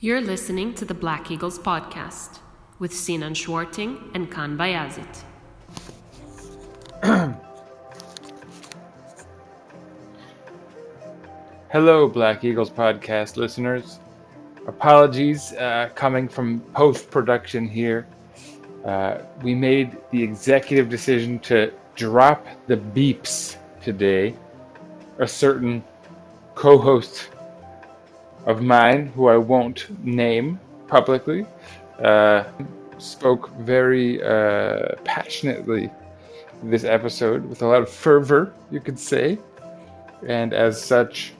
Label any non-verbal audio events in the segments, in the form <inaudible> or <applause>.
You're listening to the Black Eagles podcast with Sinan Schwarting and Kaan Bayazit. <clears throat> Hello, Black Eagles podcast listeners. Apologies uh, coming from post production here. Uh, we made the executive decision to drop the beeps today. A certain co host of mine, who I won't name publicly, uh, spoke very uh, passionately this episode with a lot of fervor, you could say. And as such,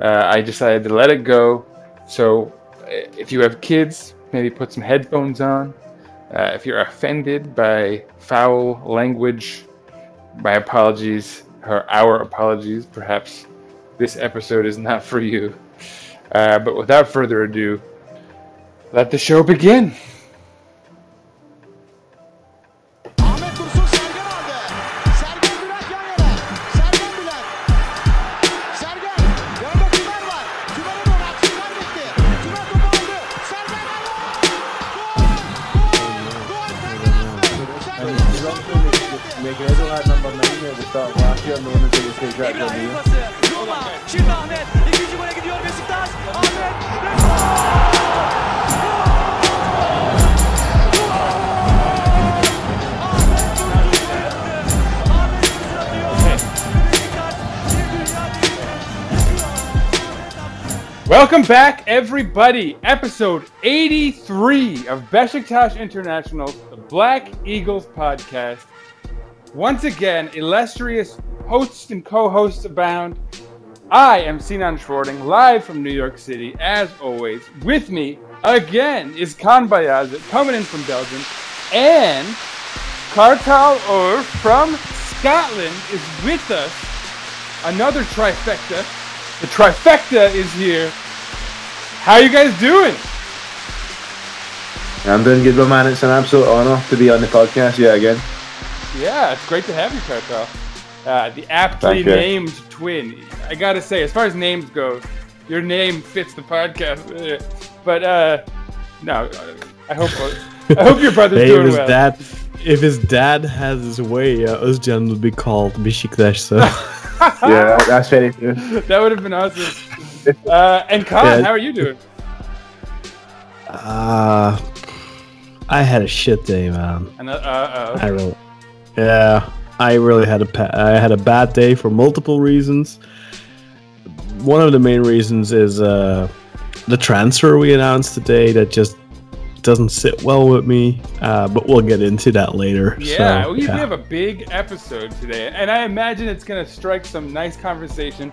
uh, I decided to let it go. So uh, if you have kids, maybe put some headphones on. Uh, if you're offended by foul language, my apologies, or our apologies. Perhaps this episode is not for you. Uh, but without further ado, let the show begin. Everybody. Episode 83 of Besiktas International, the Black Eagles podcast. Once again, illustrious hosts and co-hosts abound. I am Sinan Schwarting, live from New York City, as always. With me again is Kaan Bayazit, coming in from Belgium, and Kartal Or from Scotland is with us. Another trifecta. The trifecta is here. How you guys doing? I'm doing good, my man. It's an absolute honour to be on the podcast yet again. Yeah, it's great to have you, Kartal. Uh, the aptly Thank you. named twin. I gotta say, as far as names go, your name fits the podcast. Uh, But uh, no, uh, I hope I hope your brother's Hey, doing well. dad, if his dad has his way, uh, Özcan would be called Beşiktaş. So <laughs> Yeah, that's very true. That would have been awesome. Uh, and Kaan, Yeah. how are you doing? uh, I had a shit day, man. And, uh, uh, I really, yeah, I really had a I had a bad day for multiple reasons. One of the main reasons is uh, the transfer we announced today that just doesn't sit well with me. Uh, but we'll get into that later. Yeah, so, we, we have a big episode today, and I imagine it's going to strike some nice conversation.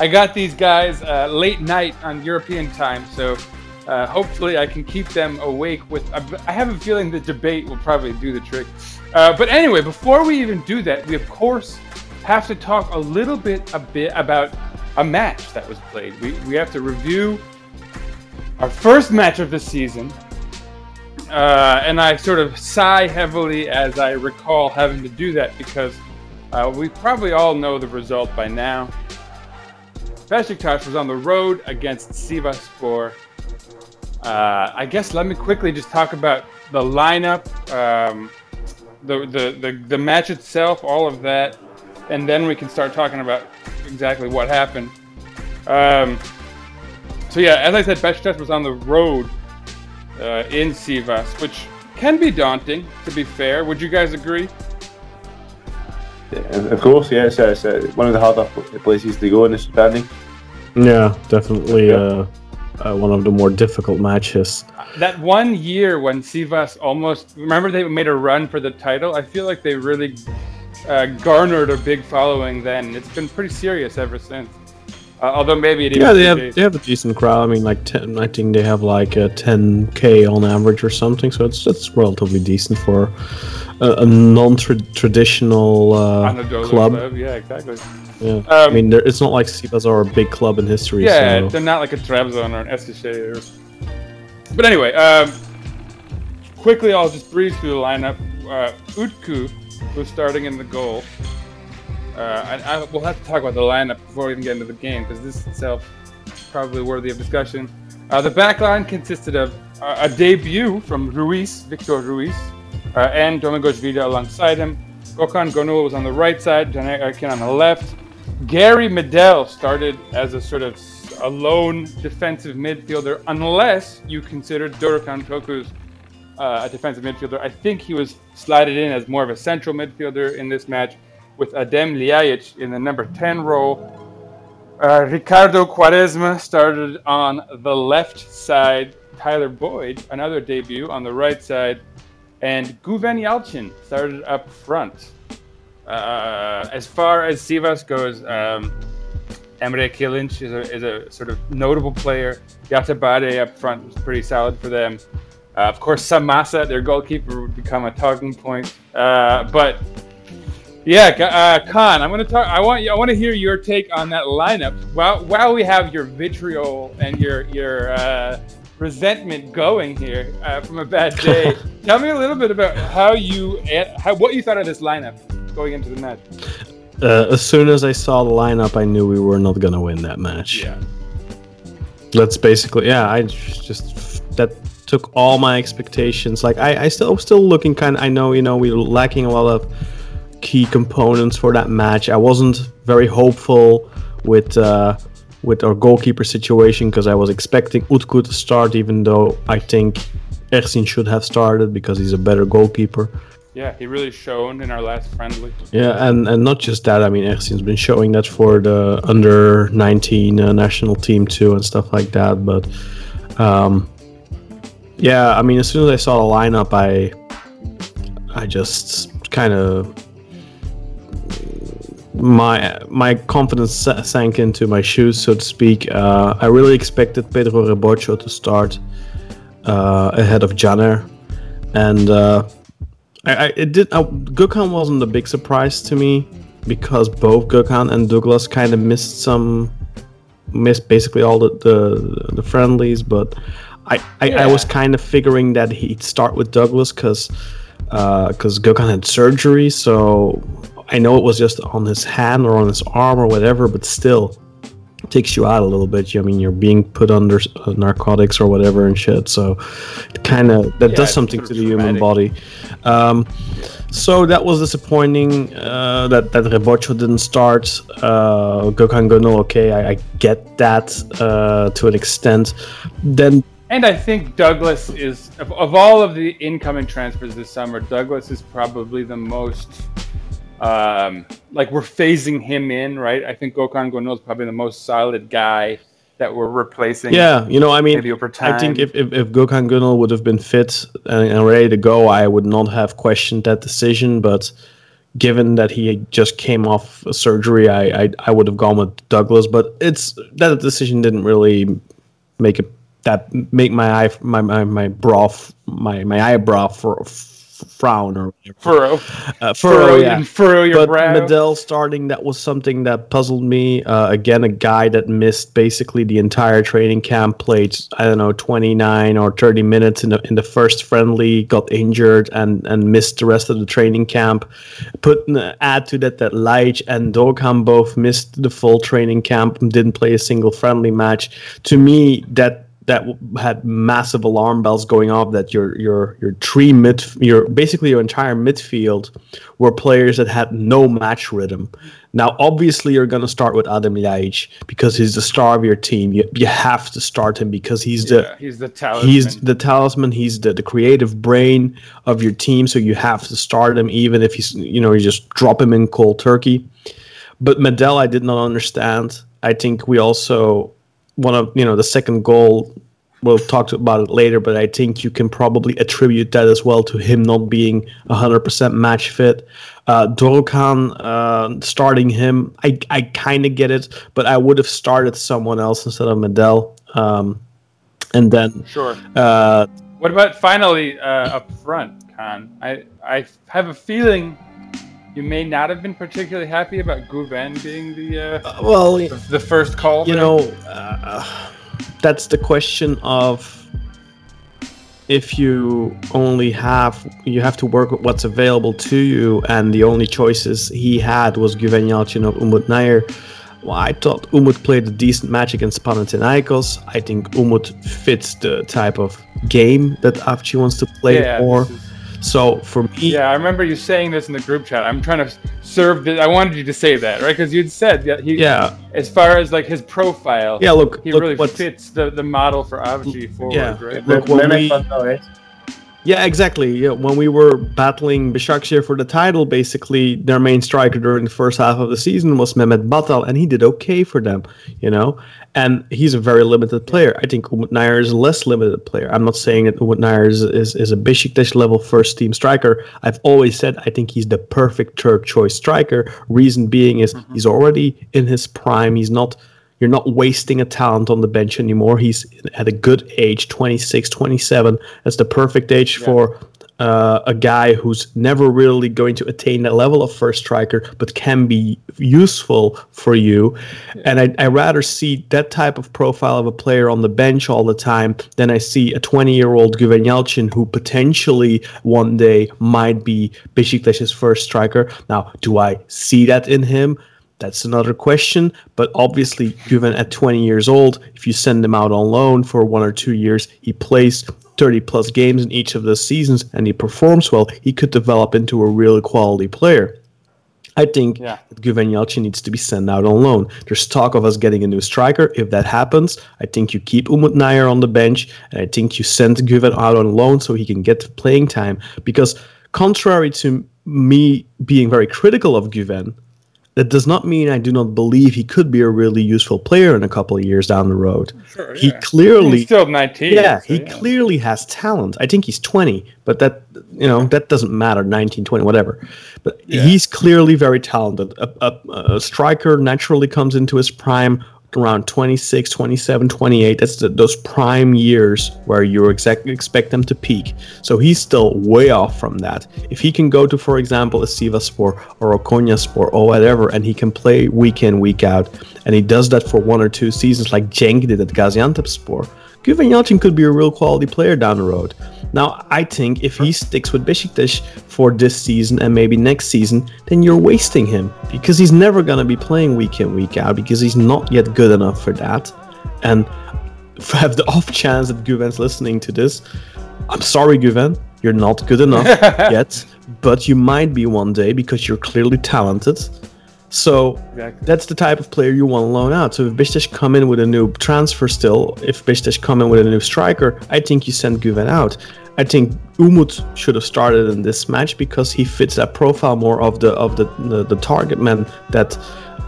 I got these guys uh, late night on European time, so uh, hopefully I can keep them awake. With I have a feeling the debate will probably do the trick. Uh, but anyway, before we even do that, we of course have to talk a little bit a bit about a match that was played. We we have to review our first match of the season. Uh, and I sort of sigh heavily as I recall having to do that because uh, we probably all know the result by now. Besiktas was on the road against Sivasspor. Uh, I guess let me quickly just talk about the lineup, um, the, the, the, the match itself, all of that, and then we can start talking about exactly what happened. Um, so yeah, as I said, Besiktas was on the road uh, in Sivas, which can be daunting. To be fair, would you guys agree? Yeah, Of course, yeah, it's, it's uh, one of the harder places to go in the standing. Yeah, definitely Yeah. Uh, uh, one of the more difficult matches. That one year when Sivas almost remember they made a run for the title. I feel like they really uh, garnered a big following then. It's been pretty serious ever since. Uh, although maybe it Yeah, they have predates- they have a decent crowd. I mean, like ten. I think they have like a 10k on average or something. So it's it's relatively decent for a, a non-traditional uh, Anadolu club. Yeah, exactly. Yeah. Um, I mean, it's not like Sivas are a big club in history. Yeah, so. they're not like a Trabzon or an Eskişehir. But anyway, um, quickly I'll just breeze through the lineup. Uh, Utku was starting in the goal. Uh, I, we'll have to talk about the lineup before we even get into the game because this itself is probably worthy of discussion. Uh, the back line consisted of uh, a debut from Ruiz, Victor Ruiz, uh, and Domagoj Vida alongside him. Gökhan Gönül was on the right side, Caner Erkin on the left. Gary Medel started as a sort of a lone defensive midfielder, unless you consider Dorukhan Toköz uh, a defensive midfielder. I think he was slotted in as more of a central midfielder in this match with Adem Ljajic in the number 10 role. Uh, Ricardo Quaresma started on the left side. Tyler Boyd, another debut, on the right side. And Guven Yalcin started up front. Uh, as far as Sivas goes, um, Emre Kilinc is a, is a sort of notable player. Yatabaré up front was pretty solid for them. Uh, of course, Samassa, their goalkeeper, would become a talking point. Uh, but yeah, uh, Kaan, I'm gonna talk. I want you. I want to hear your take on that lineup. While while we have your vitriol and your your uh, resentment going here uh, from a bad day, <laughs> tell me a little bit about how you how what you thought of this lineup going into the match. Uh, as soon as I saw the lineup, I knew we were not gonna win that match. Yeah. That's basically yeah. I just that took all my expectations. Like I, I still I'm still looking kind. I know you know we were lacking a lot of key components for that match. I wasn't very hopeful with uh, with our goalkeeper situation because I was expecting Utku to start, even though I think Ersin should have started because he's a better goalkeeper. Yeah, he really shone in our last friendly. Yeah, and, and not just that. I mean, Ersin's been showing that for the under 19 uh, national team too and stuff like that. But um, yeah, I mean, as soon as I saw the lineup, I I just kind of my my confidence sank into my shoes, so to speak. Uh, I really expected Pedro Rebocho to start uh, ahead of Caner, and. Uh, I, I it did. Uh, Gökhan wasn't a big surprise to me because both Gökhan and Douglas kind of missed some, missed basically all the the, the friendlies. But I I, I was kind of figuring that he'd start with Douglas because because Gökhan had surgery, so I know it was just on his hand or on his arm or whatever, but still it takes you out a little bit. I mean, you're being put under uh, narcotics or whatever and shit. So, it kind of that Yeah, does something to of the human body. Um, so that was disappointing uh, that that Rebocho didn't start. Uh, Gökhan Gönül, okay, I, I get that uh, to an extent. Then And I think Douglas is of, of all of the incoming transfers this summer, Douglas is probably the most um, like we're phasing him in, right? I think Gokhan Gonul is probably the most solid guy that we're replacing. Yeah, you know, I mean, Maybe over I think if, if, if Gökhan Gönül would have been fit and, and ready to go, I would not have questioned that decision. But given that he just came off a surgery, I, I I would have gone with Douglas. But it's that decision didn't really make it that make my eye my my my brow my my eyebrow for frown or whatever. furrow, Uh, furrow, furrow, yeah. furrow your But brow. Medel starting, that was something that puzzled me. Uh, again, a guy that missed basically the entire training camp, played I don't know 29 or 30 minutes in the in the first friendly, got injured and and missed the rest of the training camp. Put add to that that Ljajic and Dorukhan both missed the full training camp and didn't play a single friendly match. To me, that that had massive alarm bells going off that your your your three mid your basically your entire midfield were players that had no match rhythm. Now obviously you're gonna start with Adam Ljajic because he's the star of your team. You, you have to start him because he's the yeah, he's the talisman. He's the talisman. He's the, the creative brain of your team. So you have to start him, even if he's you know you just drop him in cold turkey. But Medel, I did not understand. I think we also one of you know the second goal. We'll talk about it later, but I think you can probably attribute that as well to him not being 100% match fit. Uh, Dorukhan, uh, starting him, I, I kind of get it, but I would have started someone else instead of Medel. Um, and then sure. uh, What about finally uh, up front, Kaan? I I have a feeling you may not have been particularly happy about Guven being the uh, well, the first call. you there. know, uh, that's the question of if you only have you have to work with what's available to you, and the only choices he had was Guven Yalcin or Umut Nayir. Well, I thought Umut played a decent match against Panathinaikos. I think Umut fits the type of game that Avci wants to play Yeah, is- So for me, Yeah, I remember you saying this in the group chat. I'm trying to serve this. I wanted you to say that, right? Because you'd said that he, Yeah. as far as like his profile, Yeah, look- he look really fits the, the model for Avci mm, forward, Yeah. right? Look, when Mehmet we- Batdal, right? Yeah, exactly. Yeah, when we were battling Başakşehir for the title, basically their main striker during the first half of the season was Mehmet Batdal, and he did okay for them, you know. And he's a very limited player. I think Umut Nayir is a less limited player. I'm not saying that Umut Nayir is, is, is a Besiktas level first team striker. I've always said I think he's the perfect third choice striker. Reason being is mm-hmm. he's already in his prime. He's not you're not wasting a talent on the bench anymore. He's at a good age, 26, 27. That's the perfect age for uh, a guy who's never really going to attain that level of first striker, but can be useful for you. And I, I rather see that type of profile of a player on the bench all the time than I see a 20 year old Guven Yalcin who potentially one day might be Besiktas's first striker. Now, do I see that in him? That's another question. But obviously, given at 20 years old, if you send him out on loan for one or two years, he plays 30 plus games in each of those seasons and he performs well, he could develop into a real quality player. I think Yeah. that Guven Yalcin needs to be sent out on loan. There's talk of us getting a new striker. If that happens, I think you keep Umut Nayir on the bench, and I think you send Guven out on loan so he can get playing time. Because contrary to me being very critical of Guven, that does not mean I do not believe he could be a really useful player in a couple of years down the road. he yeah. clearly He's still 19. yeah, so, he clearly has talent. I think he's 20, but that you know that doesn't matter. 19, 20, whatever. But he's clearly very talented. A, a, a striker naturally comes into his prime around 26, 27, 28. That's the, those prime years where you exactly expect them to peak. So he's still way off from that. If he can go to, for example, a Sivasspor or a Konyaspor or whatever, and he can play week in, week out, and he does that for one or two seasons like Cenk did at Gaziantepspor, Yalcin could be a real quality player down the road. Now, I think if he sticks with Besiktas for this season and maybe next season, then you're wasting him because he's never going to be playing week in, week out because he's not yet good enough for that. And have the off chance that Guven's listening to this, I'm sorry, Guven, you're not good enough <laughs> yet, but you might be one day because you're clearly talented. So Exactly. that's the type of player you want to loan out. So if Besiktas come in with a new transfer still, if Besiktas come in with a new striker, I think you send Guven out. I think Umut should have started in this match because he fits that profile more of the of the the, the target man that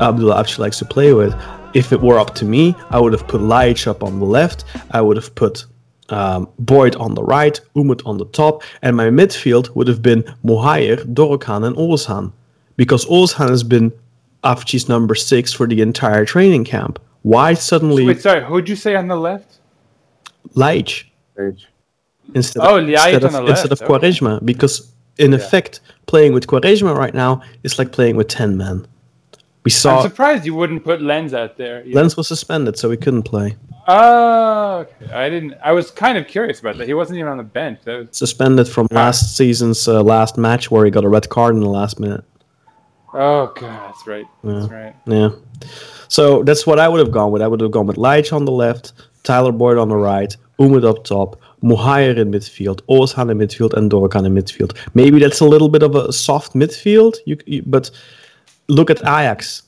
Abdullah Avci likes to play with. If it were up to me, I would have put Ljajic up on the left. I would have put um, Boyd on the right, Umut on the top, and my midfield would have been Muhayer, Dorukhan, and Ozan. Because Ozan has been Avci's number six for the entire training camp. Why suddenly Wait, sorry. Who'd you say on the left? Ljajic Right. Instead Oh, of, Ljajic instead of, the instead of left, okay. Quaresma? Because in effect, playing with Quaresma right now is like playing with 10 men. We saw. I'm surprised you wouldn't put Lens out there. Yeah. Lens was suspended, so he couldn't play. Oh, okay. I didn't. I was kind of curious about that. He wasn't even on the bench. That was, Suspended from last season's uh, last match where he got a red card in the last minute. oh god, that's right. That's right. Yeah. So that's what I would have gone with. I would have gone with Ljajic on the left, Tyler Boyd on the right, Umut up top, Muhayer in midfield, Ozan in midfield, and Dorukhan in midfield. Maybe that's a little bit of a soft midfield, you, you, but look at Ajax.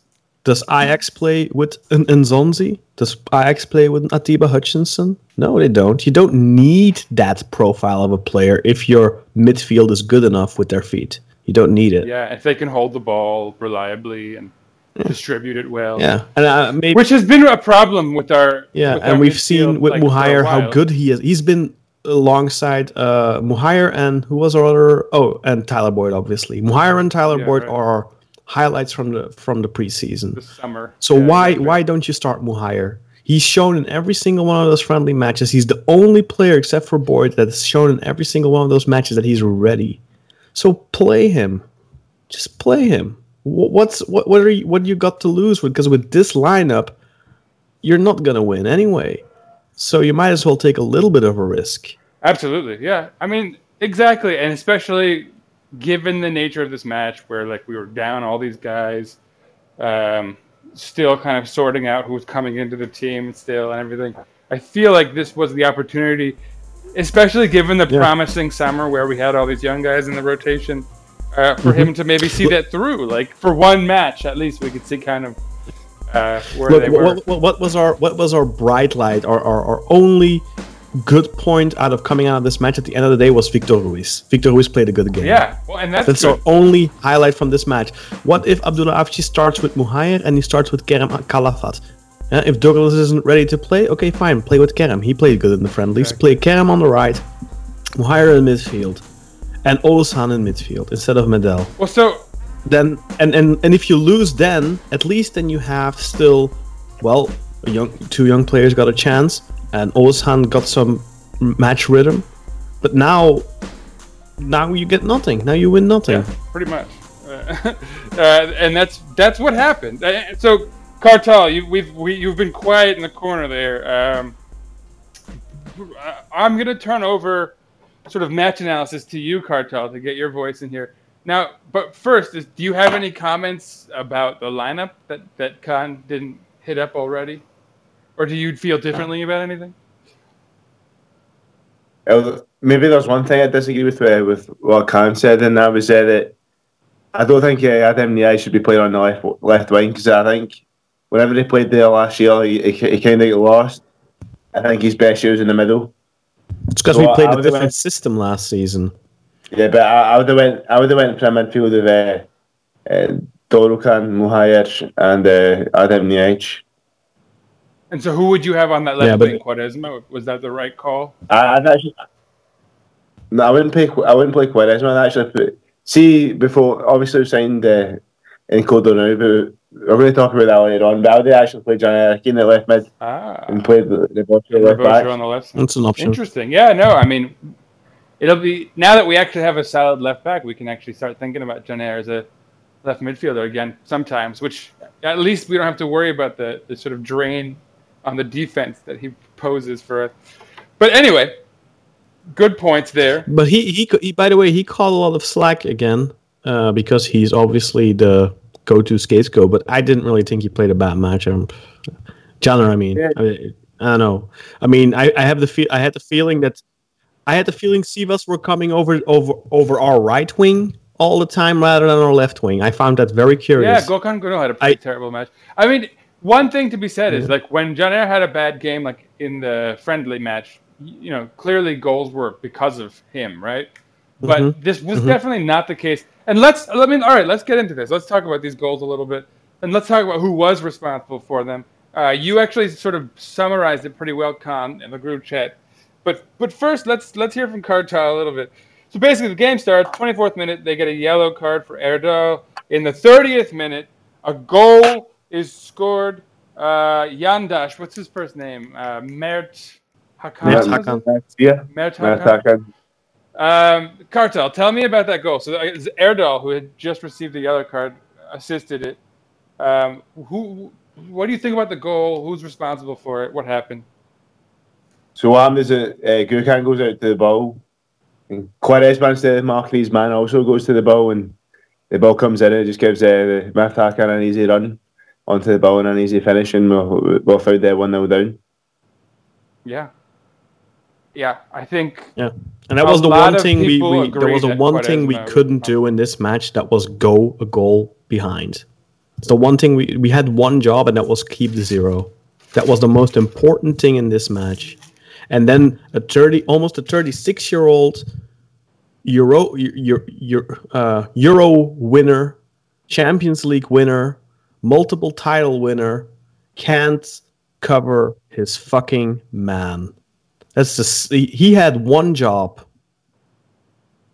Does Ajax play with an Nzonzi? Does Ajax play with Atiba Hutchinson? No, they don't. You don't need that profile of a player if your midfield is good enough with their feet. You don't need it. Yeah, if they can hold the ball reliably and distribute it well. Yeah, and uh, maybe Which has been a problem with our. Yeah, with and our we've seen with like, Muhayer how good he is. He's been alongside uh, Muhayer and who was our other? Oh, and Tyler Boyd, obviously. Muhayer and Tyler Yeah, Boyd right. are highlights from the from the preseason. this summer. So Yeah, why why don't you start Muhayer? He's shown in every single one of those friendly matches. He's the only player except for Boyd that's shown in every single one of those matches that he's ready. So play him. Just play him. What's what what are you what do you got to lose with because with this lineup you're not going to win anyway. So you might as well take a little bit of a risk. Absolutely, yeah. I mean, exactly, and especially given the nature of this match, where like we were down all these guys, um, still kind of sorting out who's coming into the team still and everything. I feel like this was the opportunity, especially given the Yeah. promising summer where we had all these young guys in the rotation, uh, for Mm-hmm. him to maybe see that through. Like for one match, at least we could see kind of uh, where Look, they were. what, what, what was our what was our bright light? Our, our our only good point out of coming out of this match at the end of the day was Victor Ruiz. Victor Ruiz played a good game. yeah, well, and that's, That's our only highlight from this match. What if Abdullah Avci starts with Muhayer and he starts with Kerem Kalafat? Yeah, if Douglas isn't ready to play, okay, fine, play with Kerem. He played good in the friendlies. Play Kerem on the right, Muhayer in midfield, and Ozan in midfield instead of Medel. Well, so Then and, and and if you lose, then at least then you have still, well, young two young players got a chance, and Ozan got some match rhythm. But now, now you get nothing. Now you win nothing. Yeah, pretty much. Uh, <laughs> uh, and that's that's what happened. Uh, so, Kartal, you, we've we, you've been quiet in the corner there. Um, I'm gonna turn over sort of match analysis to you, Kartal, to get your voice in here. Now, but first, is, do you have any comments about the lineup that that Kaan didn't hit up already, or do you feel differently about anything? Uh, Maybe there's one thing I disagree with uh, with what Kaan said, and that was uh, that I don't think uh, Adam Ljajic should be playing on the left left wing because I think whenever he played there last year, he, he, he kind of got lost. I think his best year was in the middle. It's because So we played I a would've different went- system last season. Yeah, but I, I would have went. I would have went for a midfield of uh, uh, Dorukhan, Muhayer, and uh, Adam Ljajic. And so, who would you have on that left Yeah, but- wing? Quaresma was that the right call? I, I'd actually, no, I wouldn't play. I wouldn't play Quaresma. I'd actually put, see before. Obviously, we signed uh, Nkoudou now, but we're going to talk about that later on. But I would actually play Caner Erkin in the left mid Ah, and played the, the Butcher left Rebocho back. on the left. side. That's an option. Interesting. Yeah, no, I mean, it'll be now that we actually have a solid left back, we can actually start thinking about Caner as a left midfielder again sometimes, which at least we don't have to worry about the, the sort of drain on the defense that he poses for us. But anyway, good points there. But he, he, he, by the way, he caught a lot of slack again uh, because he's obviously the go-to scapegoat. But I didn't really think he played a bad match. Um, Caner, I mean, Yeah. I, mean, I don't know. I mean, I, I have the feel. I had the feeling that I had the feeling Sivas were coming over over over our right wing all the time rather than our left wing. I found that very curious. Yeah. Gokhan Gonul had a pretty I- terrible match. I mean, one thing to be said is like when Caner had a bad game, like in the friendly match, you know, clearly goals were because of him, right? But Mhm. this was definitely not the case. And let's, I mean, all right, let's get into this. Let's talk about these goals a little bit, and let's talk about who was responsible for them. Uh, you actually sort of summarized it pretty well, Kaan, in the group chat. But but first, let's let's hear from Kartal a little bit. So basically, the game starts 24th minute. They get a yellow card for Erdal. In the 30th minute, a goal is scored. Uh, Yandaş, what's his first name? Uh, Mert Hakan. Mert? Hakan. Yeah, Mert Hakan. Hakan. Um, Kartal, tell me about that goal. So uh, Erdal, who had just received the yellow card, assisted it. Um, who? What do you think about the goal? Who's responsible for it? What happened? So what happened is that uh, Gökhan goes out to the ball, and Quaresma instead of marking his man also goes to the ball, and the ball comes in and it just gives uh, the Matt an easy run onto the ball and an easy finish, and we're, we're found there one 0 down. Yeah. Yeah, I think Yeah, and that was the one thing we, we there was a that one thing we couldn't do in this match that was go a goal behind. It's the one thing we we had one job and that was keep the zero. That was the most important thing in this match. And then a thirty, almost a thirty-six year old Euro Euro, Euro, uh, Euro winner, Champions League winner, multiple title winner, can't cover his fucking man. That's just he, had one job: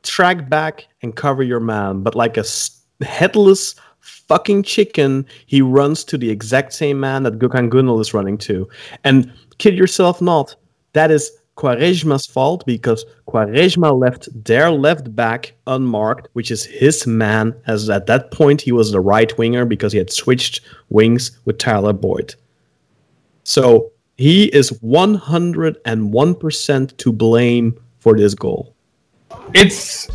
track back and cover your man. But like a headless fucking chicken, he runs to the exact same man that Gökhan Gönül is running to. And kid yourself not, that is Quaresma's fault because Quaresma left their left back unmarked, which is his man, as at that point he was the right winger because he had switched wings with Tyler Boyd. So he is 101% to blame for this goal. it's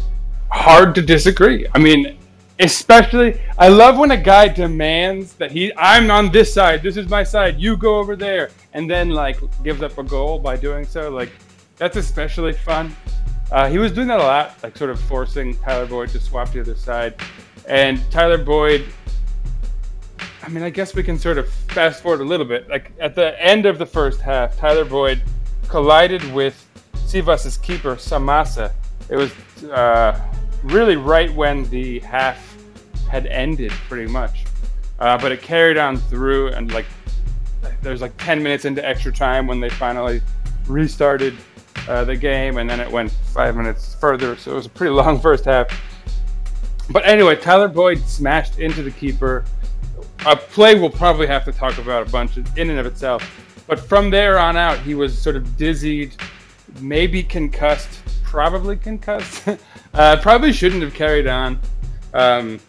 hard to disagree. I mean, Especially, I love when a guy demands that he, I'm on this side, this is my side, you go over there, and then like gives up a goal by doing so. Like, that's especially fun. Uh, he was doing that a lot, like sort of forcing Tyler Boyd to swap to the other side. And Tyler Boyd, I mean, I guess we can sort of fast forward a little bit. Like at the end of the first half, Tyler Boyd collided with Sivas's keeper Samassa. It was uh, really right when the half had ended, pretty much. Uh, but it carried on through, and like there's like 10 minutes into extra time when they finally restarted uh, the game, and then it went five minutes further. So it was a pretty <laughs> long first half. But anyway, Tyler Boyd smashed into the keeper. A play we'll probably have to talk about a bunch in and of itself. But from there on out, he was sort of dizzied, maybe concussed, probably concussed. <laughs> uh, probably shouldn't have carried on. Um,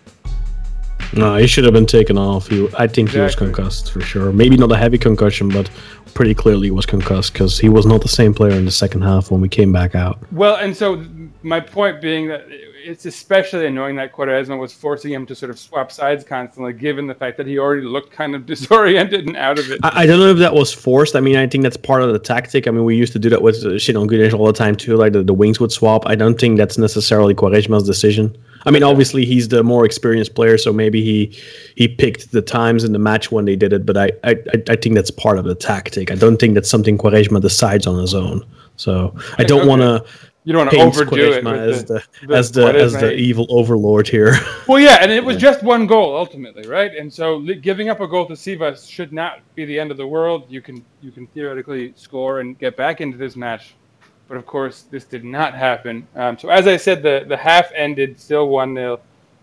No, he should have been taken off. He, I think he was concussed for sure. Maybe not a heavy concussion, but pretty clearly he was concussed because he was not the same player in the second half when we came back out. Well, and so my point being that it's especially annoying that Quaresma was forcing him to sort of swap sides constantly, given the fact that he already looked kind of <laughs> disoriented and out of it. I, I don't know if that was forced. I mean, I think that's part of the tactic. I mean, we used to do that with uh, Şenol Güneş all the time too. Like the, the wings would swap. I don't think that's necessarily Quaresma's decision. I mean, obviously he's the more experienced player, so maybe he he picked the times in the match when they did it. But I I, I- think that's part of the tactic. I don't think that's something Quaresma decides on his own. So I don't Okay. want to You don't want to paint overdo it Quaresma with as the, the as the as the evil overlord here. <laughs> Well, yeah, and it was just one goal ultimately, right? And so giving up a goal to Sivas should not be the end of the world. You can you can theoretically score and get back into this match, but of course this did not happen. Um, so as I said, the the half ended still one 0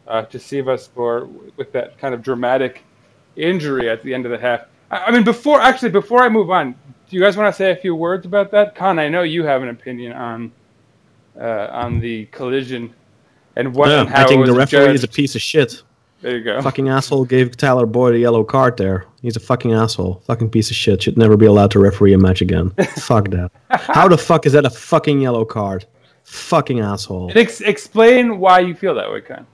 uh, to Sivas for with that kind of dramatic injury at the end of the half. I, I mean, before actually before I move on, do you guys want to say a few words about that? Kaan, I know you have an opinion on uh, on the collision and what Yeah, and how I think the referee is a piece of shit. There you go. fucking asshole gave Tyler Boyd a yellow card there. He's a fucking asshole. Fucking piece of shit. Should never be allowed to referee a match again. <laughs> fuck that. How the fuck is that a fucking yellow card? Fucking asshole. Ex- explain why you feel that way, Kaan.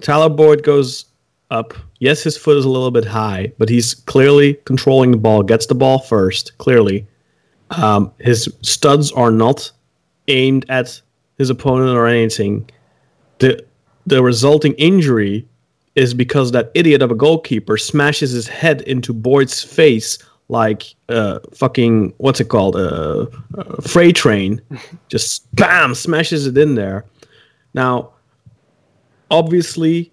Tyler Boyd goes up. Yes, his foot is a little bit high, but he's clearly controlling the ball, gets the ball first, clearly. Um, his studs are not aimed at his opponent or anything. The the resulting injury is because that idiot of a goalkeeper smashes his head into Boyd's face like uh fucking what's it called uh, uh freight train. <laughs> Just bam smashes it in there. Now obviously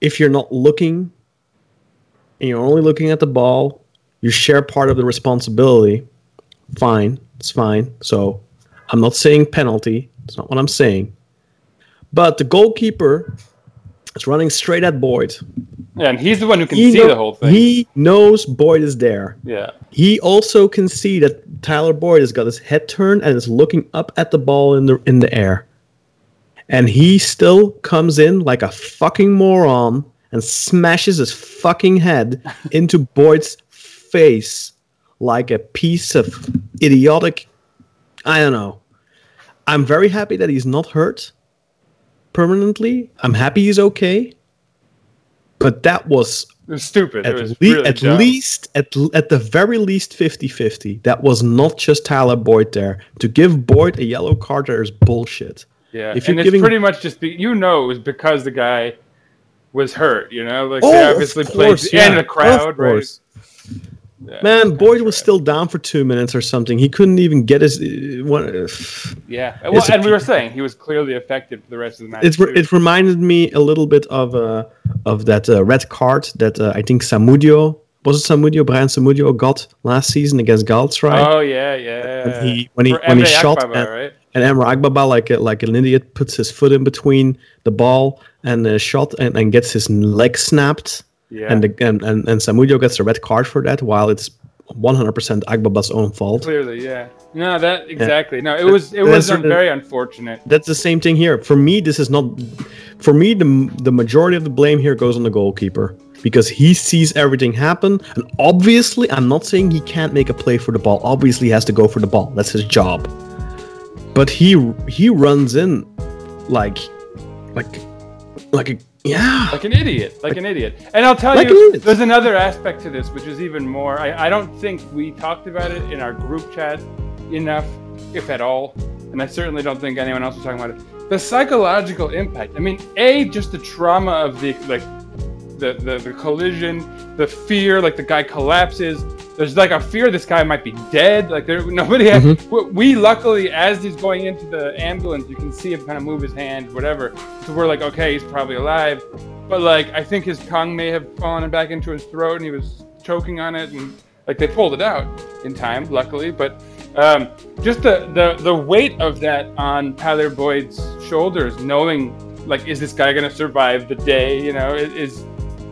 if you're not looking and you're only looking at the ball you share part of the responsibility. Fine it's fine. So i'm not saying penalty. It's not what i'm saying but the goalkeeper is running straight at boyd Yeah, and he's the one who can he see kno- the whole thing. he knows boyd is there yeah. he also can see that Tyler Boyd has got his head turned and is looking up at the ball in the in the air. And he still comes in like a fucking moron and smashes his fucking head <laughs> into Boyd's face like a piece of idiotic I don't know. I'm very happy that he's not hurt permanently. I'm happy he's okay. But that was stupid. at, it was le- really at least at, at the very least 50-50 that was not just tyler boyd there to give boyd a yellow card there is bullshit Yeah, if and it's giving- pretty much just be, you know it was because the guy was hurt. You know, like Oh, they obviously course, played in the crowd, right? Yeah, man boyd was still down for two minutes or something he couldn't even get his uh, one, yeah. Well, a and we were saying he was clearly affected for the rest of the match. it, re- it reminded me a little bit of uh, of that uh, red card that uh, i think samudio was it samudio Bryan samudio got last season against galatasaray Oh yeah, yeah. When he- when he- For when he shot Akbaba, at- right? and Emre Akbaba, like a, like an idiot, puts his foot in between the ball and the shot and, and gets his leg snapped. Yeah. And, the, and and and Samudio gets a red card for that, while it's 100% Akbaba's own fault. Clearly, yeah. No, that exactly. No, it was it was um, very unfortunate. That's the same thing here. For me, this is not. For me, the the majority of the blame here goes on the goalkeeper because he sees everything happen, and obviously, I'm not saying he can't make a play for the ball. Obviously, he has to go for the ball. That's his job. But he he runs in like like, like a yeah. like an idiot, like an idiot. And I'll tell Like you, there's another aspect to this, which is even more. I, I don't think we talked about it in our group chat enough, if at all. And I certainly don't think anyone else was talking about it. The psychological impact. I mean, a just the trauma of the like the the, the collision, the fear, like the guy collapses. There's like a fear this guy might be dead. Like there, <laughs> nobody. Had, we, we luckily, as he's going into the ambulance, you can see him kind of move his hand, whatever. So we're like, okay, he's probably alive. But like, I think his tongue may have fallen back into his throat, and he was choking on it, and like they pulled it out in time, luckily. But um, just the, the the weight of that on Tyler Boyd's shoulders, knowing like, is this guy gonna survive the day? You know, is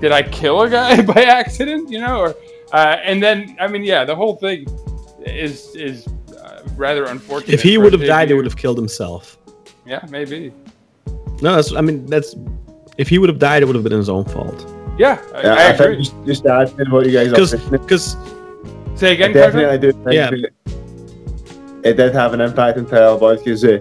did I kill a guy <laughs> by accident? You know, or uh, and then I mean, yeah, the whole thing is is uh, rather unfortunate. If he would have died, he would have killed himself. Yeah, maybe. No, that's. I mean, that's. If he would have died, it would have been his own fault. Yeah, I, Yeah, I I, agree. just, just to add what you guys are Because, saying, because Say I again, definitely Carter? do think Yeah. that it did have an impact on Tyler Boyd because uh,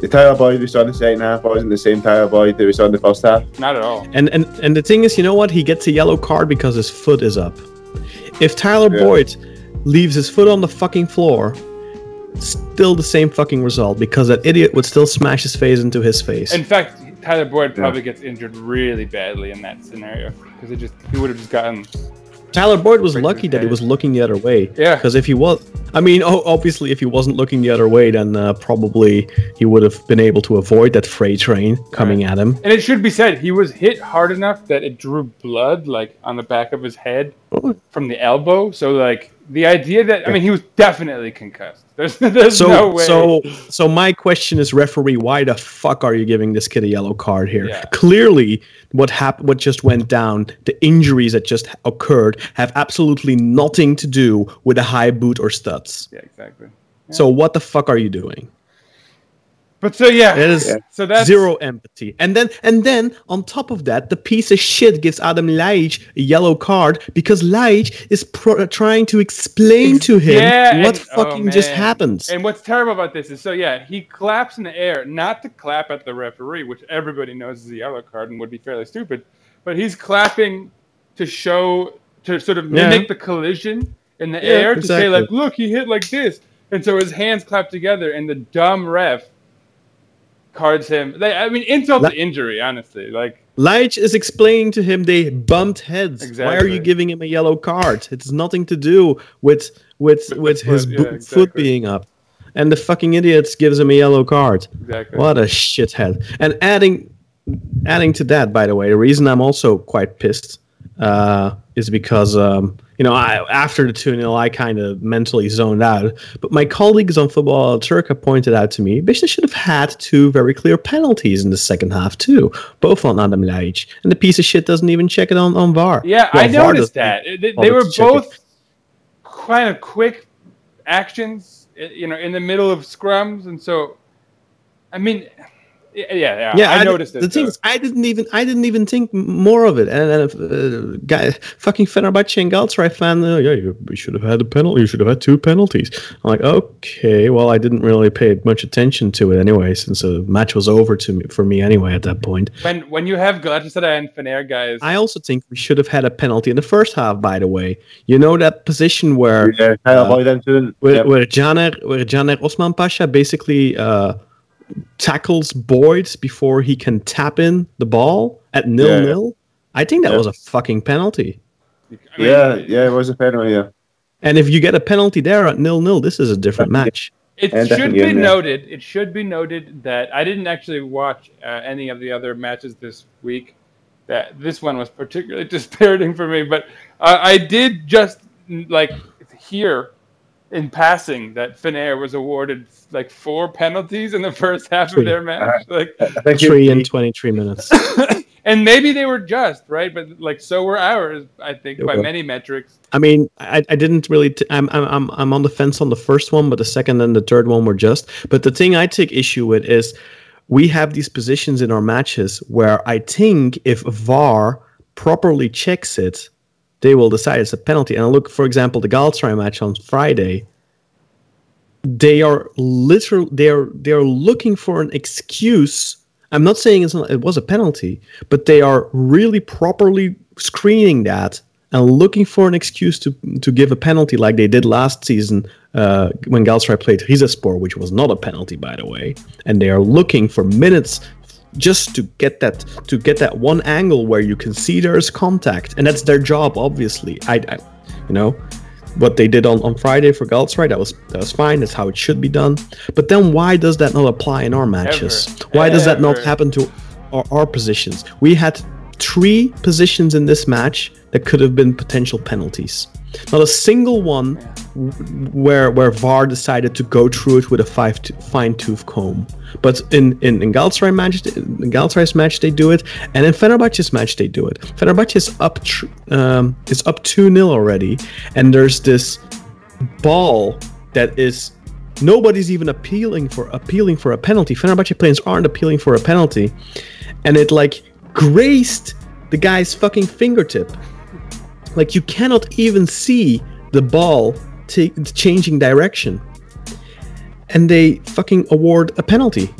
the Tyler Boyd we saw in the second half wasn't the same Tyler Boyd that we saw in the first half. Not at all. And and and the thing is, you know what? He gets a yellow card because his foot is up. If Tyler Yeah. Boyd leaves his foot on the fucking floor, still the same fucking result because that idiot would still smash his face into his face. In fact, Tyler Boyd probably gets injured really badly in that scenario because it just he would have just gotten. Tyler Boyd was lucky that he was looking the other way. Yeah. Because if he was, I mean, oh, obviously, if he wasn't looking the other way, then uh, probably he would have been able to avoid that freight train coming at him. And it should be said, he was hit hard enough that it drew blood like on the back of his head Oh. from the elbow. So like the idea that I mean he was definitely concussed. <laughs> There's there's So, no way. so, so my question is, referee, why the fuck are you giving this kid a yellow card here? Yeah. Clearly, what happened, what just went down, the injuries that just occurred, have absolutely nothing to do with a high boot or studs. yeah, exactly. So, what the fuck are you doing? But so yeah, It is Yeah. so that's zero empathy. And then, and then on top of that, the piece of shit gives Adam Ljajic a yellow card because Ljajic is pro- trying to explain to him Yeah, what and- oh, fucking just man. happens. And what's terrible about this is so yeah, he claps in the air, not to clap at the referee, which everybody knows is a yellow card and would be fairly stupid, but he's clapping to show to sort of Yeah. mimic the collision in the Yeah, air to say like, look, he hit like this, and so his hands clap together, and the dumb ref cards him. They, I mean, insult La- to injury, honestly. Like, Ljajic is explaining to him they bumped heads. Why are you giving him a yellow card? It's nothing to do with with With with his foot, bo- yeah, foot being up. And the fucking idiots gives him a yellow card. exactly. What a shithead. And adding adding to that, by the way, the reason I'm also quite pissed uh, is because um, you know I, after the 2 0, I kind of mentally zoned out. But my colleagues on Football Turka pointed out to me, bitch, should have had two very clear penalties in the second half too, both on Adam Ljajic. And the piece of shit doesn't even check it on, on VAR. Yeah, Well, I VAR noticed that. They, they were both kind of quick actions, you know, in the middle of scrums, and so, I mean, yeah, yeah, yeah. Yeah, I, di- noticed it. The thing though. is, I didn't even I didn't even think more of it. And then if uh, guy fucking Fenerbahce and Galatasaray fan, uh, yeah, you, you should have had a penalty. You should have had two penalties. I'm like, okay, well, I didn't really pay much attention to it anyway, since the match was over to me for me anyway at that point. when when you have Galatasaray and Fener guys, I also think we should have had a penalty in the first half. By the way, you know that position where Yeah, Tyler Uh, Boyd incident. where, Yep. where Caner where Caner Osmanpaşa basically uh, tackles Boyd before he can tap in the ball at nil Yeah. nil. I think that Yeah. was a fucking penalty. I mean, yeah, yeah, it was a penalty. Yeah, And if you get a penalty there at nil nil, this is a different match. It And should be in there. noted. It should be noted that I didn't actually watch uh, any of the other matches this week. That this one was particularly <laughs> dispiriting for me, but uh, I did just like hear in passing that Fener was awarded like four penalties in the first half Three. of their match. Like, Three in twenty three minutes. <laughs> and maybe they were just right, but like so were ours. I think They by were. many metrics. I mean, I, I didn't really. T- I'm, I'm I'm I'm on the fence on the first one, but the second and the third one were just. But the thing I take issue with is we have these positions in our matches where I think if VAR properly checks it, they will decide it's a penalty. And look, for example, the Galatasaray match on Friday. They are literal. They are they are looking for an excuse I'm not saying not, it was a penalty, but they are really properly screening that and looking for an excuse to to give a penalty like they did last season uh, when Galatasaray played Rizespor, which was not a penalty by the way, and they are looking for minutes just to get that to get that one angle where you can see there is contact, and that's their job, obviously. I, I you know, what they did on, on Friday for Galatasaray, that was that was fine. That's how it should be done. But then why does that not apply in our matches? Ever. Why does that not happen to our, our positions? We had three positions in this match that could have been potential penalties. Not a single one where where VAR decided to go through it with a five to, fine tooth comb. But in in, in match, in Galatasaray's match they do it, and in Fenerbahce's match they do it. Fenerbahce is up tr- um, is up two 0 already, and there's this ball that is nobody's even appealing for appealing for a penalty. Fenerbahce players aren't appealing for a penalty, and it like grazed the guy's fucking fingertip. Like you cannot even see the ball ta- changing direction, and they fucking award a penalty.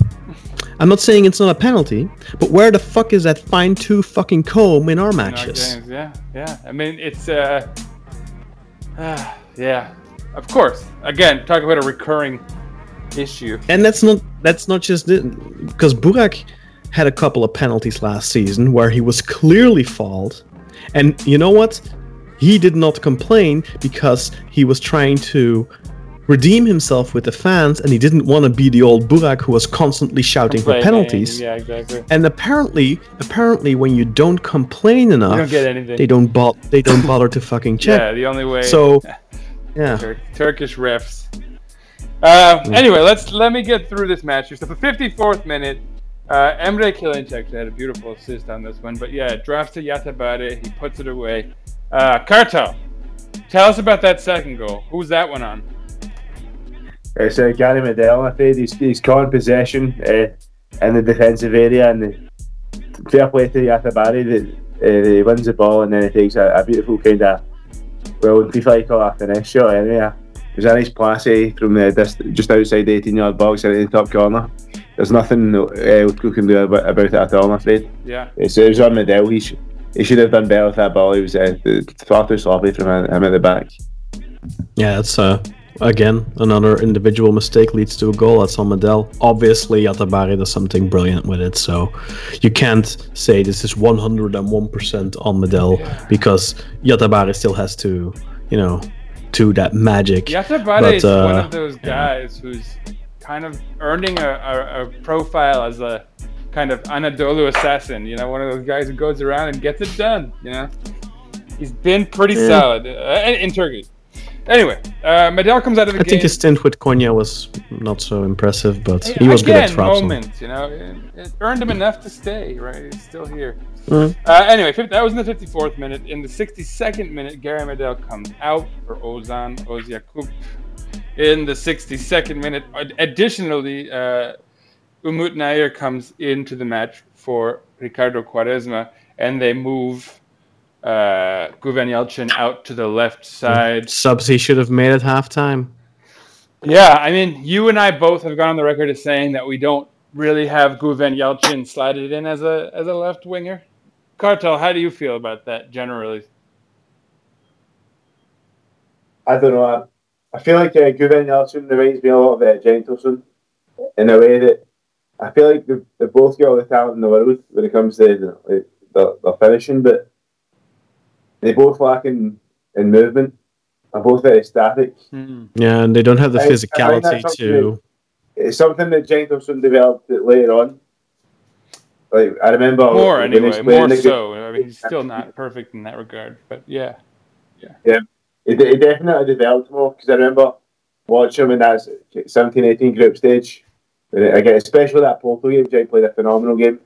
I'm not saying it's not a penalty, but where the fuck is that fine tooth fucking comb in our in our matches? Yeah, yeah. I mean, it's uh, ah, <sighs> yeah. Of course. Again, talk about a recurring issue. And that's not that's not just it, because Burak had a couple of penalties last season where he was clearly fault, and you know what? He did not complain because he was trying to redeem himself with the fans, and he didn't want to be the old Burak who was constantly shouting for penalties. Yeah, exactly. And apparently, apparently, when you don't complain enough, don't get anything. they don't bo- they don't bother to fucking <laughs> check. Yeah, the only way. So, <laughs> yeah. Tur- Turkish refs. Uh, Anyway, let's let me get through this match. here. So the 54th minute, uh, Emre Kilinc actually had a beautiful assist on this one. But yeah, drafts to Yatabaré. He puts it away. Uh, Kartal, tell us about that second goal. Who's that one on? It's uh, Gary Medel, I'm afraid. He's, he's caught in possession uh, in the defensive area and the, fair play to Yatabaré that uh, he wins the ball and then he takes a, a beautiful kind of, well, in FIFA you call it a finesse shot anyway. It was a nice pass eh, from the dist- just outside the 18 yard box in the top corner. There's nothing uh, we can do about, about it at all, I'm afraid. Yeah. It's, it was on Medel. He, sh- he should have done better with that ball. He was uh, far too sloppy from him, him at the back. Yeah, it's uh, again another individual mistake leads to a goal. That's on Medel. Obviously, Yatabaré does something brilliant with it, so you can't say this is 101% on Medel because Yatabaré still has to, you know, do that magic. Yatabaré But, is one uh, of those guys who's kind of earning a, a, a profile as a kind of Anadolu assassin. You know, one of those guys who goes around and gets it done. You know, he's been pretty solid uh, in, in Turkey. Anyway, uh, Medel comes out of the I game. think his stint with Konya was not so impressive, but he was good Again, at Trabzon. moments, you know, it, it earned him enough to stay. Right, he's still here. Mhm. Uh, anyway, that was in the 54th minute. In the 62nd minute, Gary Medel comes out for Ozan Özyakup. In the 62nd minute, additionally, uh, Umut Nayir comes into the match for Ricardo Quaresma, and they move uh, Guven Yalcin out to the left side. Subs he should have made at halftime. Yeah, I mean, you and I both have gone on the record as saying that we don't really have Guven Yalcin slided in as a as a left winger. Kartal, how do you feel about that generally? I don't know. I, I feel like uh, Guven Nelson reminds me a lot of uh, Cenk Tosun in a way that I feel like they've, they've both got all the talent in the world when it comes to the, like, the, the finishing, but they both lack in, in movement. They're both very static. Hmm. Yeah, and they don't have the I- I think that's physicality something to. It's something that Cenk Tosun developed later on. Like I remember More when he was anyway, playing more the- so. I mean, he's still not perfect in that regard, but yeah. It, it definitely developed more because I remember watching him in that 17 18 group stage. Again, especially that Porto game, Jay played a phenomenal game.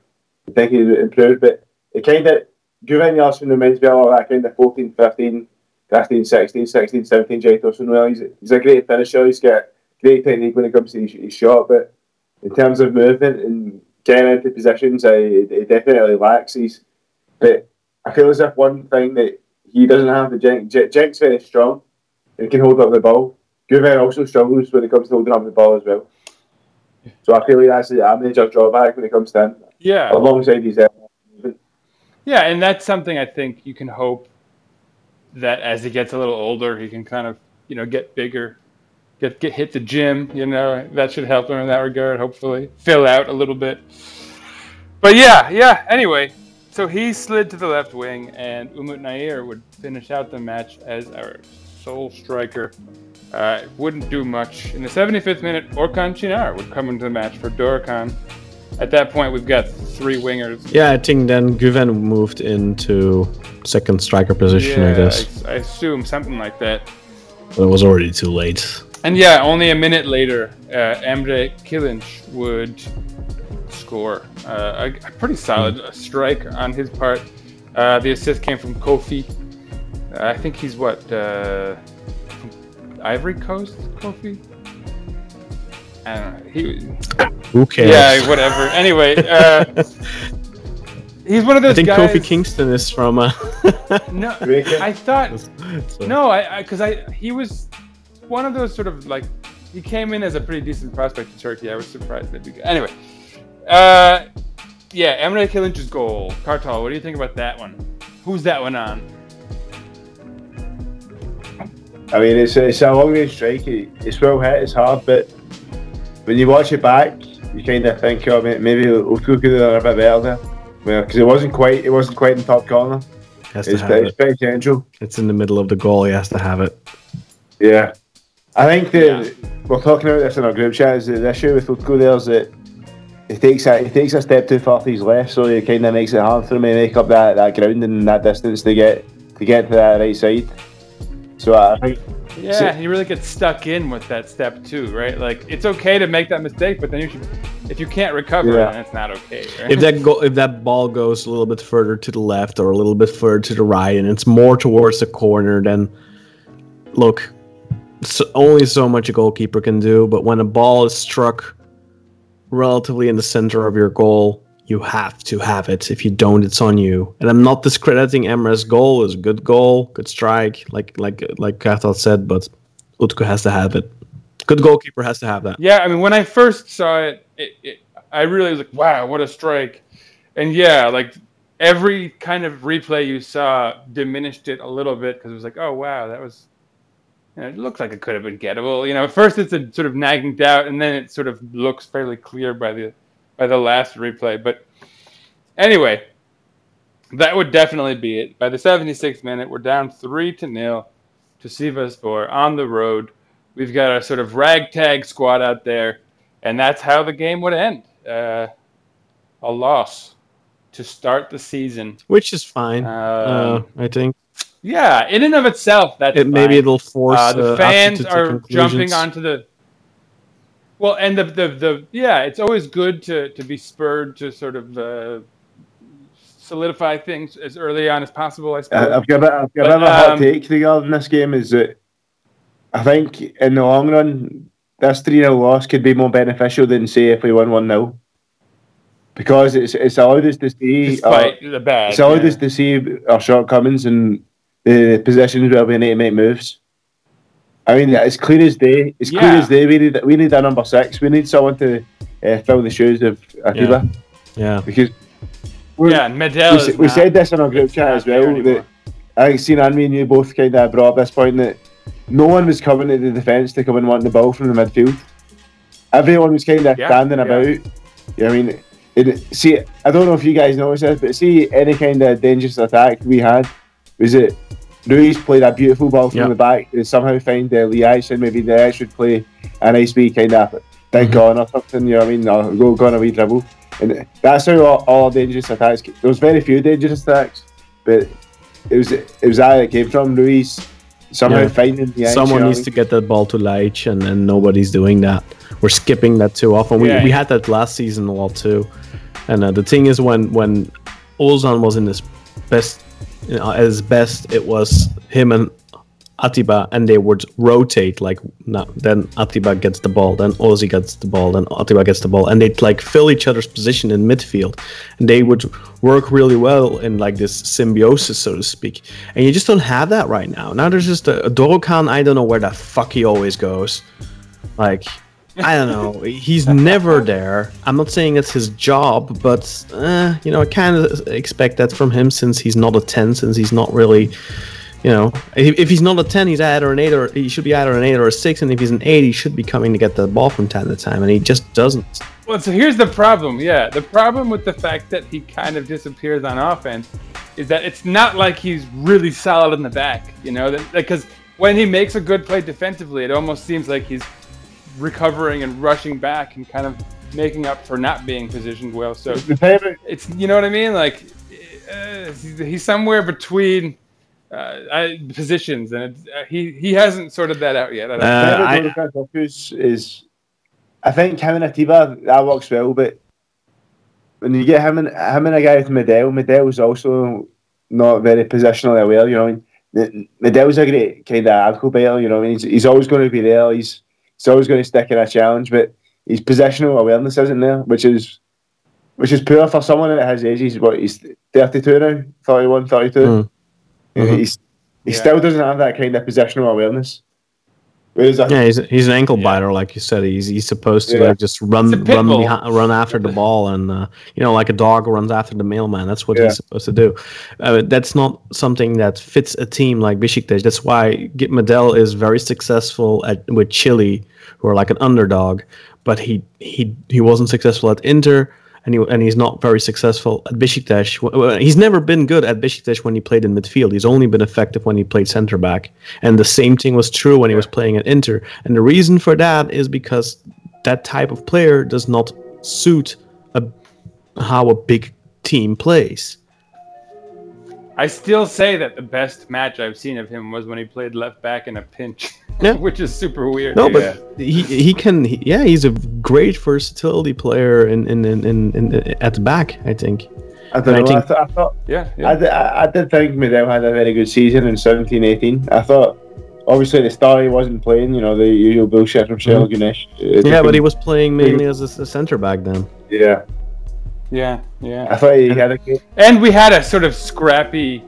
I think he improved, but it kind of, Guven Yalcin reminds me a lot of that kind of 14, 15, 15, 16, 16, 17 Cenk Tosun. Well, he's, he's a great finisher, he's got great technique when it comes to his, his shot, but in terms of movement and getting into positions, it definitely lacks. He's, but I feel as if one thing that he doesn't have the Cenk. Jen- Cenk's very strong and can hold up the ball. Guven also struggles when it comes to holding up the ball as well. So I feel like that's the our major drawback when it comes to him. Yeah, Alongside his uh, yeah, and that's something I think you can hope that as he gets a little older, he can kind of you know get bigger, get get hit the gym. You know that should help him in that regard. Hopefully, fill out a little bit. But yeah, yeah. Anyway, so he slid to the left wing, and Umut Nayir would finish out the match as our sole striker. Uh, wouldn't do much. In the 75th minute, Orkan Çınar would come into the match for Dorukhan. At that point, we've got three wingers. Yeah, I think then Guven moved into second striker position, I guess. I, I assume something like that. But it was already too late. And yeah, only a minute later, uh, Emre Kilinc would score. Uh, a, a pretty solid uh, strike on his part. Uh, the assist came from Kofi. Uh, I think he's what? From Ivory Coast, Kofi? I don't know. He, Who cares? yeah, whatever. Anyway, <laughs> uh, he's one of those I think guys. Kofi Kingston is from. Uh, <laughs> <laughs> No, I thought No, I because I, he was one of those sort of like he came in as a pretty decent prospect in Turkey. I was surprised that he anyway. Uh, yeah, Emre Kilinc's goal. Kartal, what do you think about that one? Who's that one on? I mean, it's a, it's a long range strike. It's well hit. It's hard, but when you watch it back, you kind of think, oh, may- maybe Utku could have done a bit better there. Well, because it wasn't quite, it wasn't quite in top corner. has to It's, have it's it. very central. It's in the middle of the goal. He has to have it. Yeah, I think the Yeah. we're talking about this in our group chat. Is the issue with Utku there is that he takes a he takes a step too far to his left, so it kind of makes it hard for him to make up that, that ground and that distance to get to get to that right side. So uh, I Yeah, So- he really get stuck in with that step too, right? Like it's okay to make that mistake, but then you should, if you can't recover, Yeah. then it's not okay. Right? If that go, if that ball goes a little bit further to the left or a little bit further to the right, and it's more towards the corner, then look, so only so much a goalkeeper can do. But when a ball is struck relatively in the center of your goal, you have to have it. If you don't, it's on you. And I'm not discrediting Emre's goal; it's a good goal, good strike, like like like Kartal said. But Utku has to have it. Good goalkeeper has to have that. Yeah, I mean, when I first saw it, it, it I really was like, "Wow, what a strike!" And yeah, like every kind of replay you saw diminished it a little bit because it was like, "Oh wow, that was." You know, it looks like it could have been gettable. You know, at first it's a sort of nagging doubt, and then it sort of looks fairly clear by the by the last replay. But anyway, that would definitely be it. By the 76th minute, we're down three to nil to Sivasspor on the road. We've got a sort of ragtag squad out there, and that's how the game would end. Uh, a loss to start the season. Which is fine, Um, uh, I think. Yeah, in and of itself, that's It, maybe it'll force uh, the uh, fans Ati to take are jumping onto the. Well, and the, the the yeah, it's always good to to be spurred to sort of uh, solidify things as early on as possible. I suppose. I- I've got a, I've got But, another hot um, take regarding this game is that I think in the long run, this 3 0 loss could be more beneficial than, say, if we won 1 0. Because it's, it's allowed us to see. our- the bad, it's allowed yeah. us to see our shortcomings and the positions where we need to make moves. I mean, it's clear as day. It's clear as day. We need we need a number six. We need someone to uh, fill the shoes of Atiba Yeah, because we're, yeah, and Medel we, we said this in our group chat as well. That I think Seen and me and you both kind of brought up this point that no one was coming to the defence to come and want the ball from the midfield. Everyone was kind of Yeah, standing yeah. about. Yeah, I mean, it, see, I don't know if you guys noticed this, but see, any kind of dangerous attack we had was it. Ruiz played a beautiful ball from Yeah. the back and somehow find uh, Lee and maybe the Ash should play a nice wee kind of dink Mhm. on or something, you know what I mean? Or go, go on a wee dribble. And that's how all, all dangerous attacks. There was very few dangerous attacks, but it was it was that it came from Ruiz somehow Yeah. finding the someone needs to get that ball to Ljajic, and, and nobody's doing that. We're skipping that too often. We, Yeah. we had that last season a lot too. And uh, the thing is, when when Ozan was in his best, Uh, you know, at his best, it was him and Atiba, and they would rotate. Like now, then Atiba gets the ball, then Ozzy gets the ball, then Atiba gets the ball, and they'd like fill each other's position in midfield, and they would work really well in like this symbiosis, so to speak. And you just don't have that right now. Now there's just a, a Dorukhan. I don't know where the fuck he always goes. Like I don't know. He's never there. I'm not saying it's his job, but uh, you know, I kind of expect that from him since he's not a ten, since he's not really, you know, if, if he's not a ten, he's either an eight or he should be either an eight or a six, and if he's an eight, he should be coming to get the ball from time to time, and he just doesn't. Well, so here's the problem. Yeah, the problem with the fact that he kind of disappears on offense is that it's not like he's really solid in the back. You know, because when he makes a good play defensively, it almost seems like he's recovering and rushing back and kind of making up for not being positioned well. So The thing about it's you know what I mean. Like uh, he's, he's somewhere between uh, positions, and it's, uh, he he hasn't sorted that out yet. I don't Uh, think. David I- Donovan Focus is, I think him and Atiba that works well, but when you get him and him and a guy with Medel, Medel's also not very positionally aware. You know, what I mean? Medel's a great kind of ankle biter. You know, I mean, he's, he's always going to be there. He's he's always going to stick in a challenge, but his positional awareness isn't there, which is which is poor for someone at his age. He's what he's 32 now, 31, 32. Mm. And He's, he Yeah. still doesn't have that kind of positional awareness. Whereas I Yeah, he's, he's an ankle Yeah. biter, like you said. He's he's supposed to Yeah. like just run It's a pit run behind, run after the <laughs> ball, and uh, you know, like a dog runs after the mailman. That's what Yeah. he's supposed to do. Uh, that's not something that fits a team like Besiktas. That's why Git Medel is very successful at with Chile, who are like an underdog, but he he he wasn't successful at Inter. And, he, and he's not very successful at Besiktas. He's never been good at Besiktas when he played in midfield. He's only been effective when he played center back. And the same thing was true when he was playing at Inter. And the reason for that is because that type of player does not suit a, how a big team plays. I still say that the best match I've seen of him was when he played left back in a pinch, <laughs> Yeah. <laughs> which is super weird. No, Yeah. but he, he can he, yeah he's a great versatility player in in, in, in, in at the back I think. I don't And know. I, think- th- I thought yeah, I, yeah. did, I, I did think Medel had a very good season in 17 18. I thought, obviously, the start he wasn't playing, you know, the usual bullshit from Şenol Güneş. Mm-hmm. Yeah, but he was playing mainly as a, a center back then. Yeah. yeah, yeah. I thought he had a good. And we had a sort of scrappy,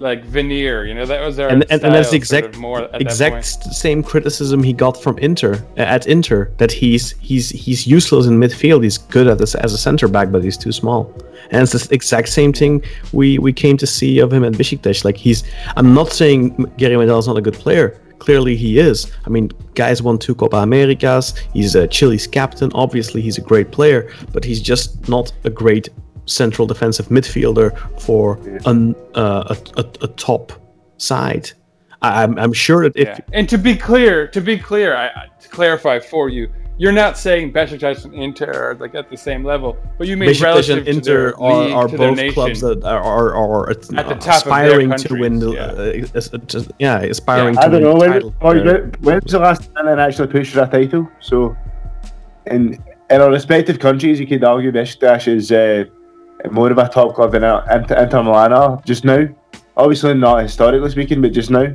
like veneer. You know, that was our And and, and that's the style, sort exact of more exact same criticism he got from Inter uh, at Inter that he's he's he's useless in midfield. He's good at this as a center back, but he's too small. And it's the exact same thing we we came to see of him at Besiktas. Like he's, I'm not saying Gary Medel is not a good player. Clearly he is. I mean, guys won two Copa Americas. He's a Chile's captain. Obviously, he's a great player, but he's just not a great central defensive midfielder for an, uh, a, a, a top side. I, I'm, I'm sure that if Yeah. And to be clear, to be clear, I, I- to clarify for you, you're not saying Besiktas and Inter are like at the same level, but you mean Besiktas relative and to Inter their are, league, are to their both nation. clubs that are, are, are At the top of their aspiring to win the countries, uh, yeah aspiring Yeah. to I don't win know. the When, title. when, Uh, when, when was the last time they actually pushed for a title? So, in in our respective countries, you could argue Besiktas is uh, more of a top club than Inter, Inter Milan are just now. Obviously, not historically speaking, but just now.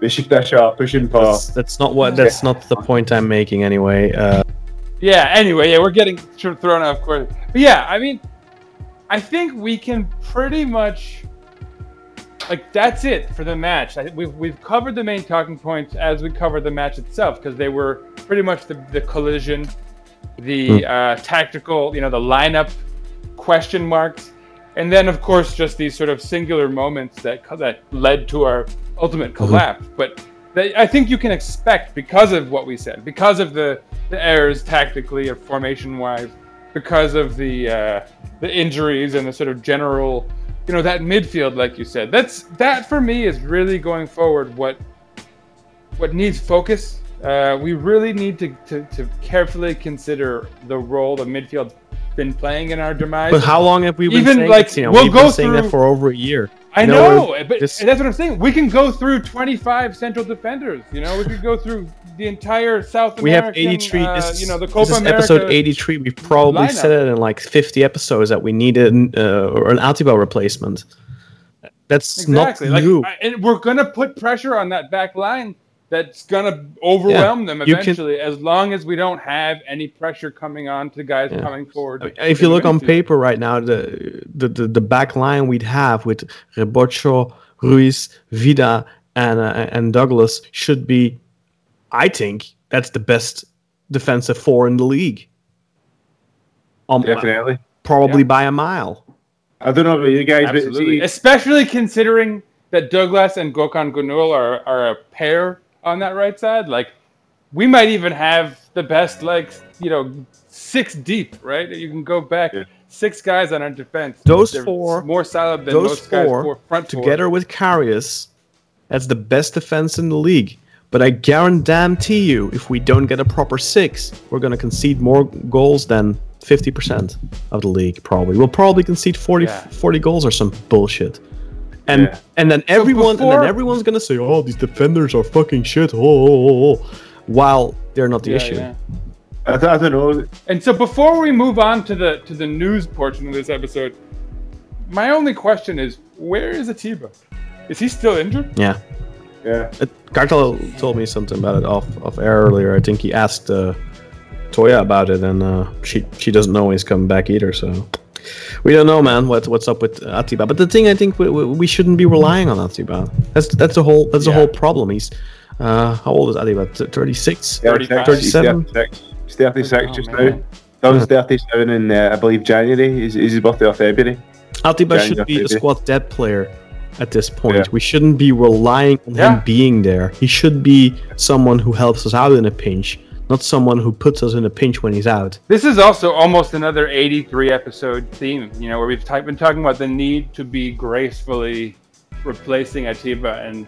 Besiktas are pushing for. that's, that's not what that's not the point I'm making anyway. Uh, Yeah. Anyway, yeah, we're getting sort of thrown off course. But yeah, I mean, I think we can pretty much like that's it for the match. I, we've we've covered the main talking points as we covered the match itself because they were pretty much the the collision, the uh, tactical, you know, the lineup question marks, and then of course just these sort of singular moments that that led to our ultimate collapse. But they, I think you can expect because of what we said, because of the the errors tactically or formation wise, because of the uh, the injuries and the sort of general, you know, that midfield, like you said. That's that for me is really going forward what what needs focus. Uh, we really need to, to, to carefully consider the role the midfield's been playing in our demise. but how long have we been Even, saying like, that? You know, we'll we've go been saying that through- for over a year. I You know, but just- that's what I'm saying. We can go through 25 central defenders. You know, we could go through the entire South we have American. 83. uh, this, you know, the this is America. episode 83. We've probably lineup. said it in like 50 episodes that we needed uh, or an Atiba replacement. That's Exactly. not Like, new. I- and we're gonna put pressure on that back line. That's gonna overwhelm them you can- eventually, as long as we don't have any pressure coming on to guys Yeah. coming forward. I mean, if you look on midfield. paper right now, the the, the, the back line we'd have with Rebocho, Ruiz, Vida, and uh, and Douglas should be, I think, that's the best defensive four in the league. Um, Definitely. Probably Yeah. by a mile. I don't know about you guys, Absolutely. but see, Especially considering that Douglas and Gökhan Gönül are, are a pair on that right side. Like, we might even have the best, like, you know, six deep, right? You can go back Yeah. six guys on our defense. Those They're four- more solid than Those most guys four four front four. together with Karius, that's the best defense in the league. But I guarantee you, if we don't get a proper six, we're going to concede more goals than 50% of the league, probably. We'll probably concede 40, Yeah. 40 goals or some bullshit. And Yeah. and then everyone and before- then everyone's gonna say, "Oh, these defenders are fucking shit," oh, oh, oh, oh," while they're not the Yeah, issue. yeah. I, th- I don't know. And so before we move on to the to the news portion of this episode, my only question is, where is Atiba? Is he still injured? Yeah. Yeah. It, Kartal told me something about it off off air earlier. I think he asked uh, Toya about it, and uh, she she doesn't know when he's coming back either. So we don't know, man. What what's up with Atiba? But the thing I think we, we, we shouldn't be relying on Atiba. That's that's the whole that's the Yeah. whole problem. He's uh, how old is Atiba? Thirty six. 35. 37? He's 36. 36 Oh, just man. now. That was 37 in, uh, I believe, January. Is, is his birthday or February? Atiba January, should be a squad depth player at this point. Yeah. We shouldn't be relying on Yeah. him being there. He should be someone who helps us out in a pinch, not someone who puts us in a pinch when he's out. This is also almost another 83 episode theme, you know, where we've been talking about the need to be gracefully replacing Atiba and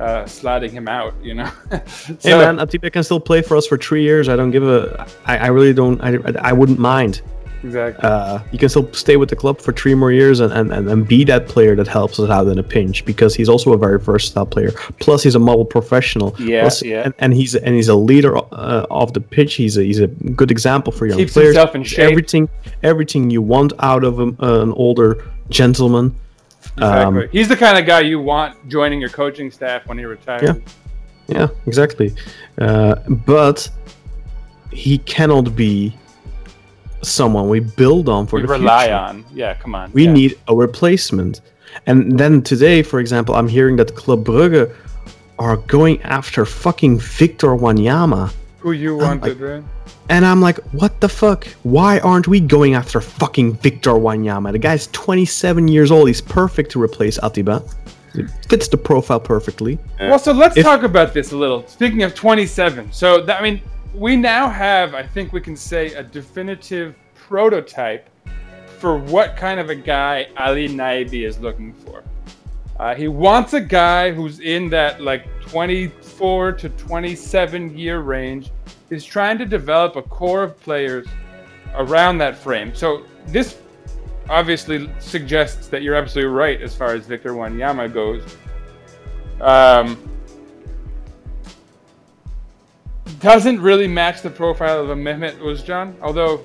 uh, sliding him out, you know. <laughs> Hey man, Atiba can still play for us for three years. I don't give a. I, I really don't. I, I wouldn't mind. Exactly. Uh, you can still stay with the club for three more years and, and, and, and be that player that helps us out in a pinch because he's also a very versatile player. Plus, he's a model professional. Yeah, Plus- yeah. And, and he's and he's a leader uh, of the pitch. He's a, he's a good example for young Keeps players. himself in shape. Everything everything you want out of a, an older gentleman. Um, exactly. He's the kind of guy you want joining your coaching staff when he retires. Yeah. Yeah, exactly. Uh, but he cannot be someone we build on for we the rely future. on. Yeah, come on. We yeah. need a replacement. And then today, for example, I'm hearing that Club Brugge are going after fucking Victor Wanyama. who you wanted, right? And I'm like, what the fuck? Why aren't we going after fucking Victor Wanyama? The guy's 27 years old. He's perfect to replace Atiba. It fits the profile perfectly. Well, so let's If- talk about this a little. Speaking of 27, so that, I mean, we now have, I think we can say, a definitive prototype for what kind of a guy Ali Naibi is looking for. Uh, he wants a guy who's in that like 24 to 27 year range. He's trying to develop a core of players around that frame. So this obviously suggests that you're absolutely right as far as Victor Wanyama goes. Um, doesn't really match the profile of a Mehmet Uzcan, although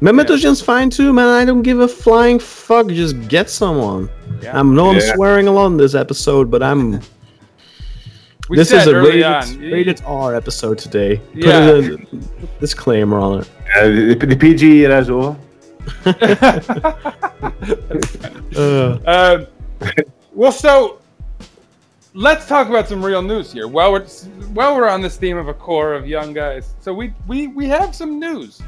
Mehmet Özcan's fine too, man. I don't give a flying fuck. Just get someone. Yeah. I'm no, I'm Yeah. swearing a lot in this episode, but I'm. <laughs> we this said is a early rated, on. rated R episode today. Put Yeah. a disclaimer on it. Uh, the, the PG era is over. Uh, Um, well, so let's talk about some real news here. While we're while we're on this theme of a core of young guys, so we we, we have some news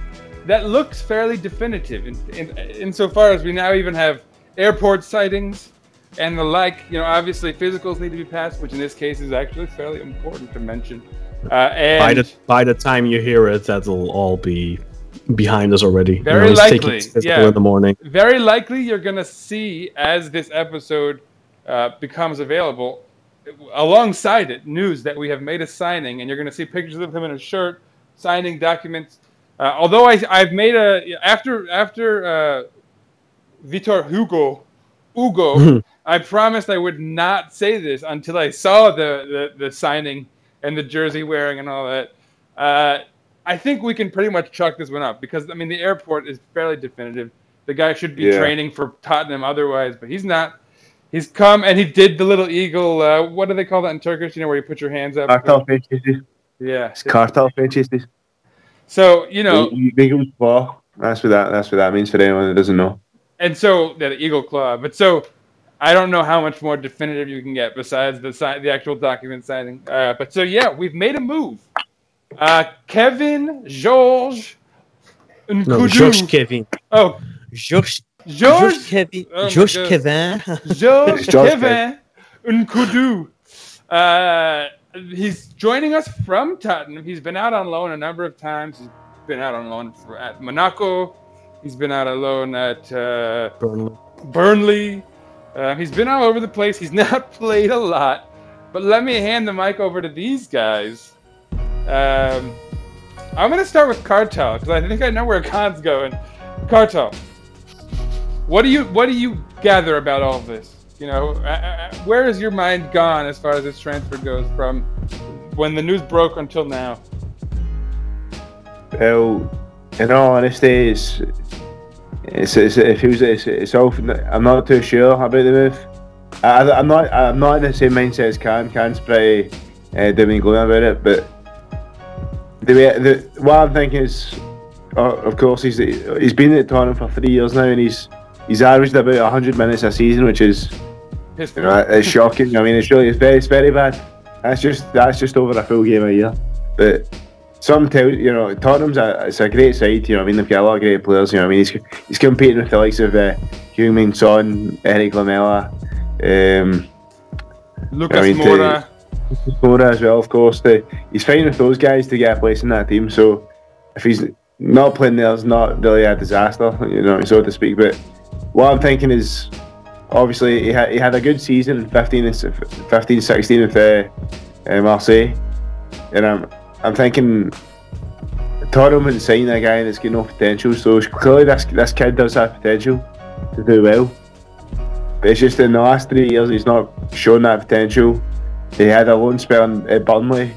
that looks fairly definitive in, in insofar as we now even have airport sightings and the like. You know, obviously physicals need to be passed, which in this case is actually fairly important to mention. Uh, and by the by the time you hear it, that'll all be behind us already. Very he's taking likely, yeah. in the morning. very likely you're going to see as this episode uh, becomes available alongside it news that we have made a signing and you're going to see pictures of him in a shirt signing documents uh, although I, i've made a after after uh, vitor hugo hugo <laughs> i promised i would not say this until i saw the, the, the signing and the jersey wearing and all that uh, I think we can pretty much chalk this one up because I mean the airport is fairly definitive. The guy should be Yeah. training for Tottenham otherwise, but he's not. He's come and he did the little eagle. Uh, what do they call that in Turkish? You know where you put your hands up. Kartal pençesi. Yeah. It's Kartal pençesi. So you know, Eagles claw. That's what that. That's what that means for anyone that doesn't know. and so yeah, the eagle claw. But so I don't know how much more definitive you can get besides the si- the actual document signing. Uh, but so yeah, we've made a move. Uh, Kevin George No, Nkoudou. George Kevin. Oh, George. George Kevin. Oh my George Kevin. George George Kevin Nkoudou. Uh, he's joining us from Tottenham. He's been out on loan a number of times. He's been out on loan for, at Monaco. He's been out on loan at uh, Burnley. Burnley. Uh, he's been all over the place. He's <laughs> not played a lot. But let me hand the mic over to these guys. Um, I'm going to start with Kartal because I think I know where Kaan's going. Kartal, what do you what do you gather about all this? You know, uh, uh, where is your mind gone as far as this transfer goes from when the news broke until now? Well, in all honesty, it's it's, it's it feels it's, it's all. I'm not too sure about the move. I, I'm not I'm not in the same mindset as Kaan. Kaan's pretty uh, and gloom about it, but the way the what I'm thinking is, uh, of course, he's he's been at Tottenham for three years now, and he's he's averaged about 100 minutes a season, which is you know it's shocking. I mean, it's really it's very it's very bad. That's just that's just over a full game a year, but. Some tell you know Tottenham's a it's a great side. You know, I mean they've got a lot of great players. You know, I mean he's he's competing with the likes of uh, Heung-Min Son, Eric Lamela, um, Lucas I mean, Moura. Mora as well, of course. The, he's fighting with those guys to get a place in that team. So if he's not playing there, it's not really a disaster, you know, so to speak. But what I'm thinking is, obviously, he had, he had a good season in 15 and 15 16 with uh, uh, Marseille, and I'm I'm thinking. Tottenham would sign a guy that's got no potential, so clearly this this kid does have potential to do well. But it's just in the last three years he's not shown that potential. He had a loan spell in- at Burnley,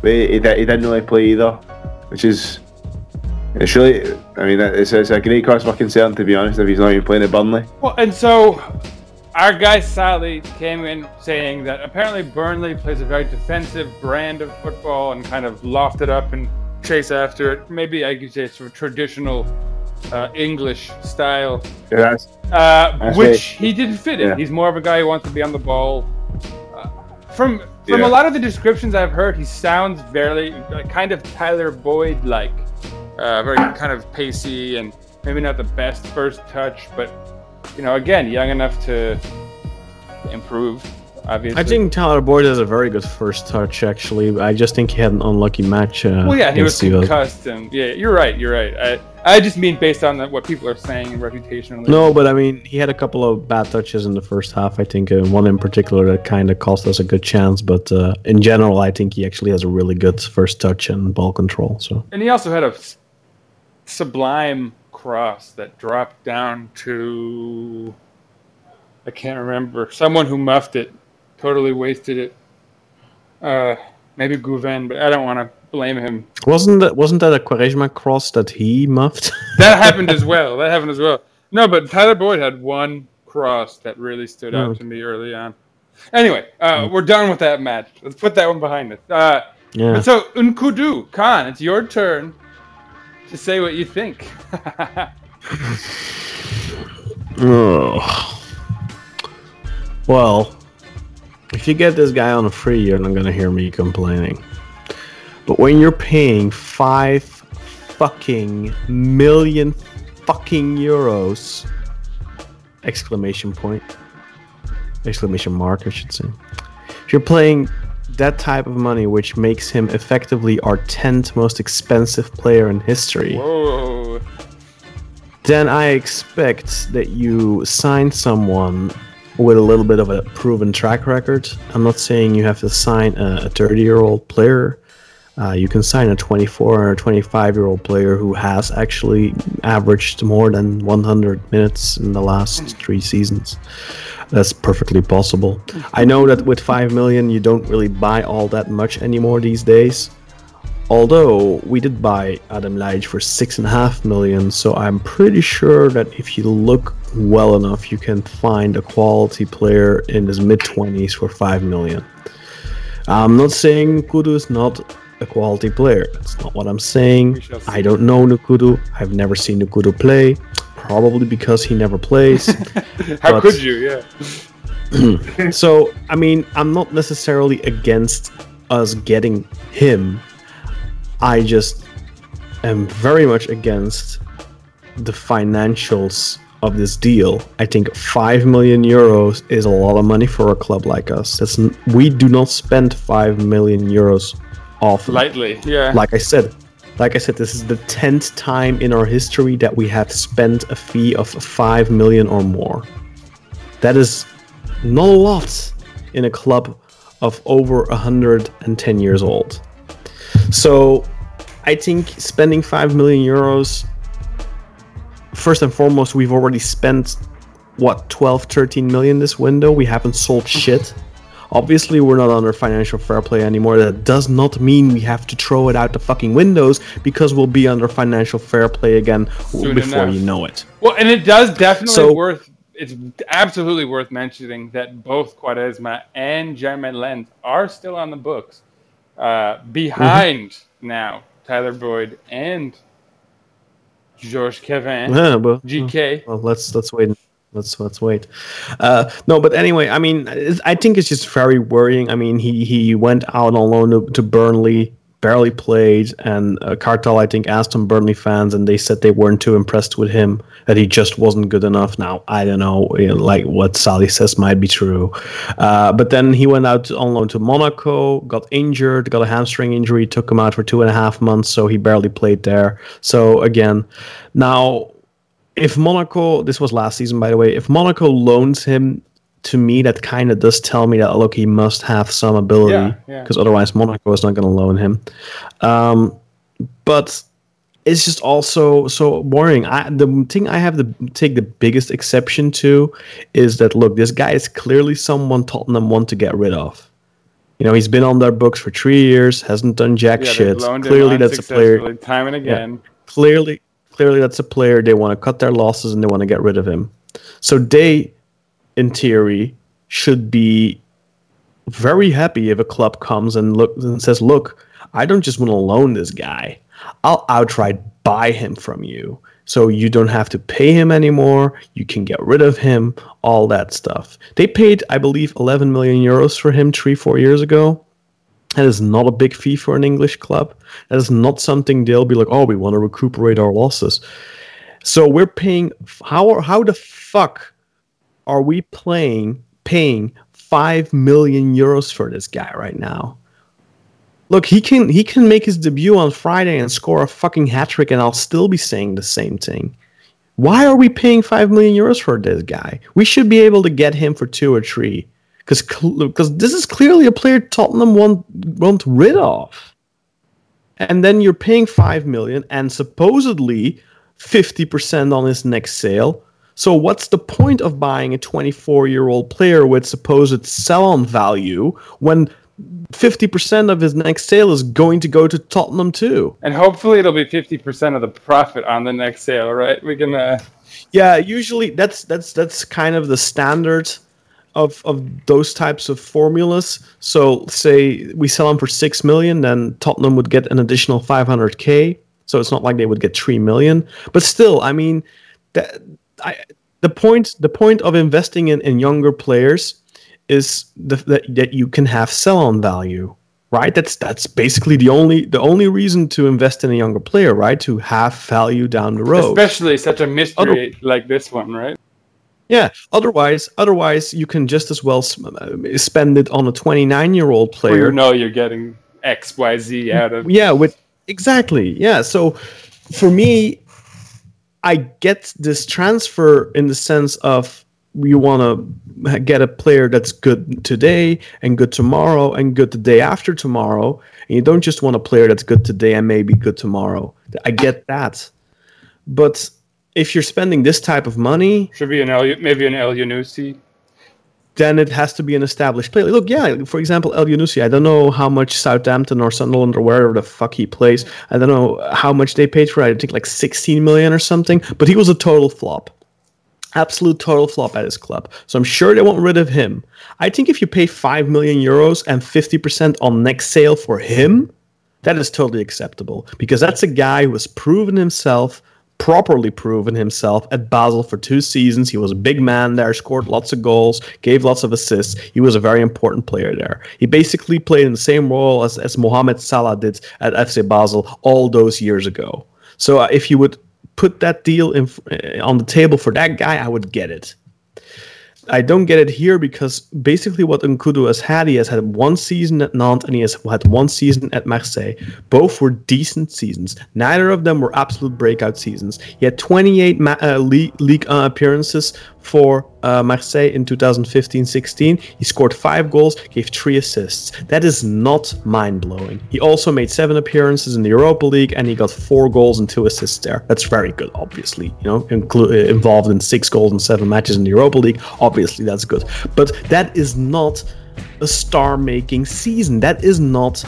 but he, he, he didn't really play either, which is it's really. I mean, it's, it's a great cause for concern to be honest if he's not even playing at Burnley. Well, and so our guy Sally came in saying that apparently Burnley plays a very defensive brand of football and kind of loft it up and chase after it. Maybe I could say it's a traditional uh, English style, Yeah, that's uh, That's which he didn't fit in. Yeah. He's more of a guy who wants to be on the ball. Uh, from from Yeah. a lot of the descriptions I've heard, he sounds very kind of Tyler Boyd like, uh, very kind of pacey and maybe not the best first touch, but you know, again, young enough to improve. Obviously, I think Tyler Boyd has a very good first touch. Actually, I just think he had an unlucky match. Uh, Well, yeah, he was concussed, and yeah, you're right. You're right. I I just mean based on the, what people are saying and reputationally. No, but I mean, he had a couple of bad touches in the first half. I think uh, one in particular that kind of cost us a good chance. But uh, in general, I think he actually has a really good first touch and ball control. So And he also had a sublime cross that dropped down to I can't remember someone who muffed it, totally wasted it. Uh, maybe Guven, but I don't want to blame him. wasn't that wasn't that a Quaresma cross that he muffed? <laughs> That happened as <laughs> well. That happened as well. No, but Tyler Boyd had one cross that really stood out Oh. to me early on. Anyway, uh, we're done with that match. Let's put that one behind us. Uh, yeah. But so Nkoudou, Kaan, it's your turn to say what you think. <laughs> Well, if you get this guy on a free, you're not gonna hear me complaining. But when you're paying five fucking million fucking euros, exclamation point, exclamation mark, I should say. If you're playing that type of money, which makes him effectively our 10th most expensive player in history Whoa. then I expect that you sign someone with a little bit of a proven track record. I'm not saying you have to sign a 30 year old player. Uh, you can sign a 24 or 25 year old player who has actually averaged more than 100 minutes in the last three seasons. That's perfectly possible. I know that with 5 million, you don't really buy all that much anymore these days. Although we did buy Adem Ljajic for six and a half million, so I'm pretty sure that if you look well enough, you can find a quality player in his mid 20s for five million. I'm not saying Nkoudou is not a quality player. That's not what I'm saying. I don't know Nkoudou. I've never seen Nkoudou play, probably because he never plays. <laughs> How But- could you? Yeah. <clears throat> so I mean, I'm not necessarily against us getting him. I just am very much against the financials of this deal. I think 5 million euros is a lot of money for a club like us. That's n- we do not spend 5 million euros often. Lightly, yeah. like I said, like I said, this is the tenth time in our history that we have spent a fee of five million or more. That is not a lot in a club of over 110 years old. So I think spending 5 million euros, first and foremost, we've already spent what 12, 13 million this window. We haven't sold shit. Obviously, we're not under financial fair play anymore. That does not mean we have to throw it out the fucking windows because we'll be under financial fair play again Soon before enough. you know it. Well, and it does definitely So- worth. It's absolutely worth mentioning that both Quaresma and Jeremain Lens are still on the books, uh, behind now Tyler Boyd and George Kevin, Yeah, but GK. Well, let's let's wait. Let's let's wait. Uh, no, but anyway, I mean, I think it's just very worrying. I mean, he he went out on loan to, to Burnley, barely played, and uh, Kartal I think asked some Burnley fans, and they said they weren't too impressed with him, that he just wasn't good enough. Now I don't know, you know, like what Sally says might be true, uh, but then he went out on loan to Monaco, got injured, got a hamstring injury, took him out for two and a half months, so he barely played there. So again, now if Monaco, this was last season by the way, if Monaco loans him to me, that kind of does tell me that look, he must have some ability Yeah, yeah. because otherwise Monaco is not going to loan him. Um, but it's just also so boring. I, the thing I have to take the biggest exception to is that look, this guy is clearly someone Tottenham want to get rid of. You know, he's been on their books for three years, hasn't done jack Yeah, shit. Clearly, that's a player time and again. clearly clearly that's a player they want to cut their losses and they want to get rid of him. So they in theory should be very happy if a club comes and look and says look i don't just want to loan this guy. I'll outright buy him from you. So you don't have to pay him anymore. You can get rid of him all that stuff. They paid i believe 11 million euros for him three four years ago that is not a big fee for an English club. That is not something they'll be like, oh, we want to recuperate our losses. So we're paying. How how the fuck are we playing paying five million euros for this guy right now? Look, he can he can make his debut on Friday and score a fucking hat trick, and I'll still be saying the same thing. Why are we paying five million euros for this guy? We should be able to get him for two or three because because this is clearly a player Tottenham want want rid of. And then you're paying five million and supposedly fifty percent on his next sale. So what's the point of buying a 24 year old player with supposed sell-on value when 50% of his next sale is going to go to Tottenham too? And hopefully it'll be 50% of the profit on the next sale, right? We can, uh, Yeah, usually that's that's that's kind of the standard of of those types of formulas. So say we sell them for six million, then Tottenham would get an additional five hundred k. So it's not like they would get three million, but still, I mean, that I the point the point of investing in, in younger players is the, that that you can have sell on value. Right, that's that's basically the only the only reason to invest in a younger player, right? To have value down the road. especially such a mystery like this one, right? Yeah. Otherwise, otherwise you can just as well uh, spend it on a 29 year old player. you know you're getting X, Y, Z out of. Yeah. With exactly. Yeah. So for me, I get this transfer in the sense of you want to get a player that's good today and good tomorrow and good the day after tomorrow, and you don't just want a player that's good today and maybe good tomorrow. I get that, but if you're spending this type of money, Should be an El, maybe an Elyounoussi. then it has to be an established player. Look, yeah, for example, Elyounoussi, I don't know how much Southampton or Sunderland or wherever the fuck he plays. I don't know how much they paid for it. I think like 16 million or something, but he was a total flop. Absolute total flop at his club. So I'm sure they want rid of him. I think if you pay 5 million euros and 50% on next sale for him, that is totally acceptable because that's a guy who has proven himself properly proven himself at Basel for two seasons. He was a big man there, scored lots of goals, gave lots of assists. He was a very important player there. He basically played in the same role as, as Mohamed Salah did at FC Basel all those years ago. So uh, if you would put that deal in, uh, on the table for that guy, I would get it. I don't get it here because basically what Nkoudou has had, he has had one season at Nantes and he has had one season at Marseille. Both were decent seasons. Neither of them were absolute breakout seasons. He had 28 ma- uh, league, league uh, appearances for uh, Marseille in 2015-16. He scored five goals, gave three assists. That is not mind-blowing. He also made seven appearances in the Europa League and he got four goals and two assists there. That's very good, obviously. You know, inclu- uh, involved in six goals and seven matches in the Europa League. Obviously, that's good. But that is not a star-making season. That is not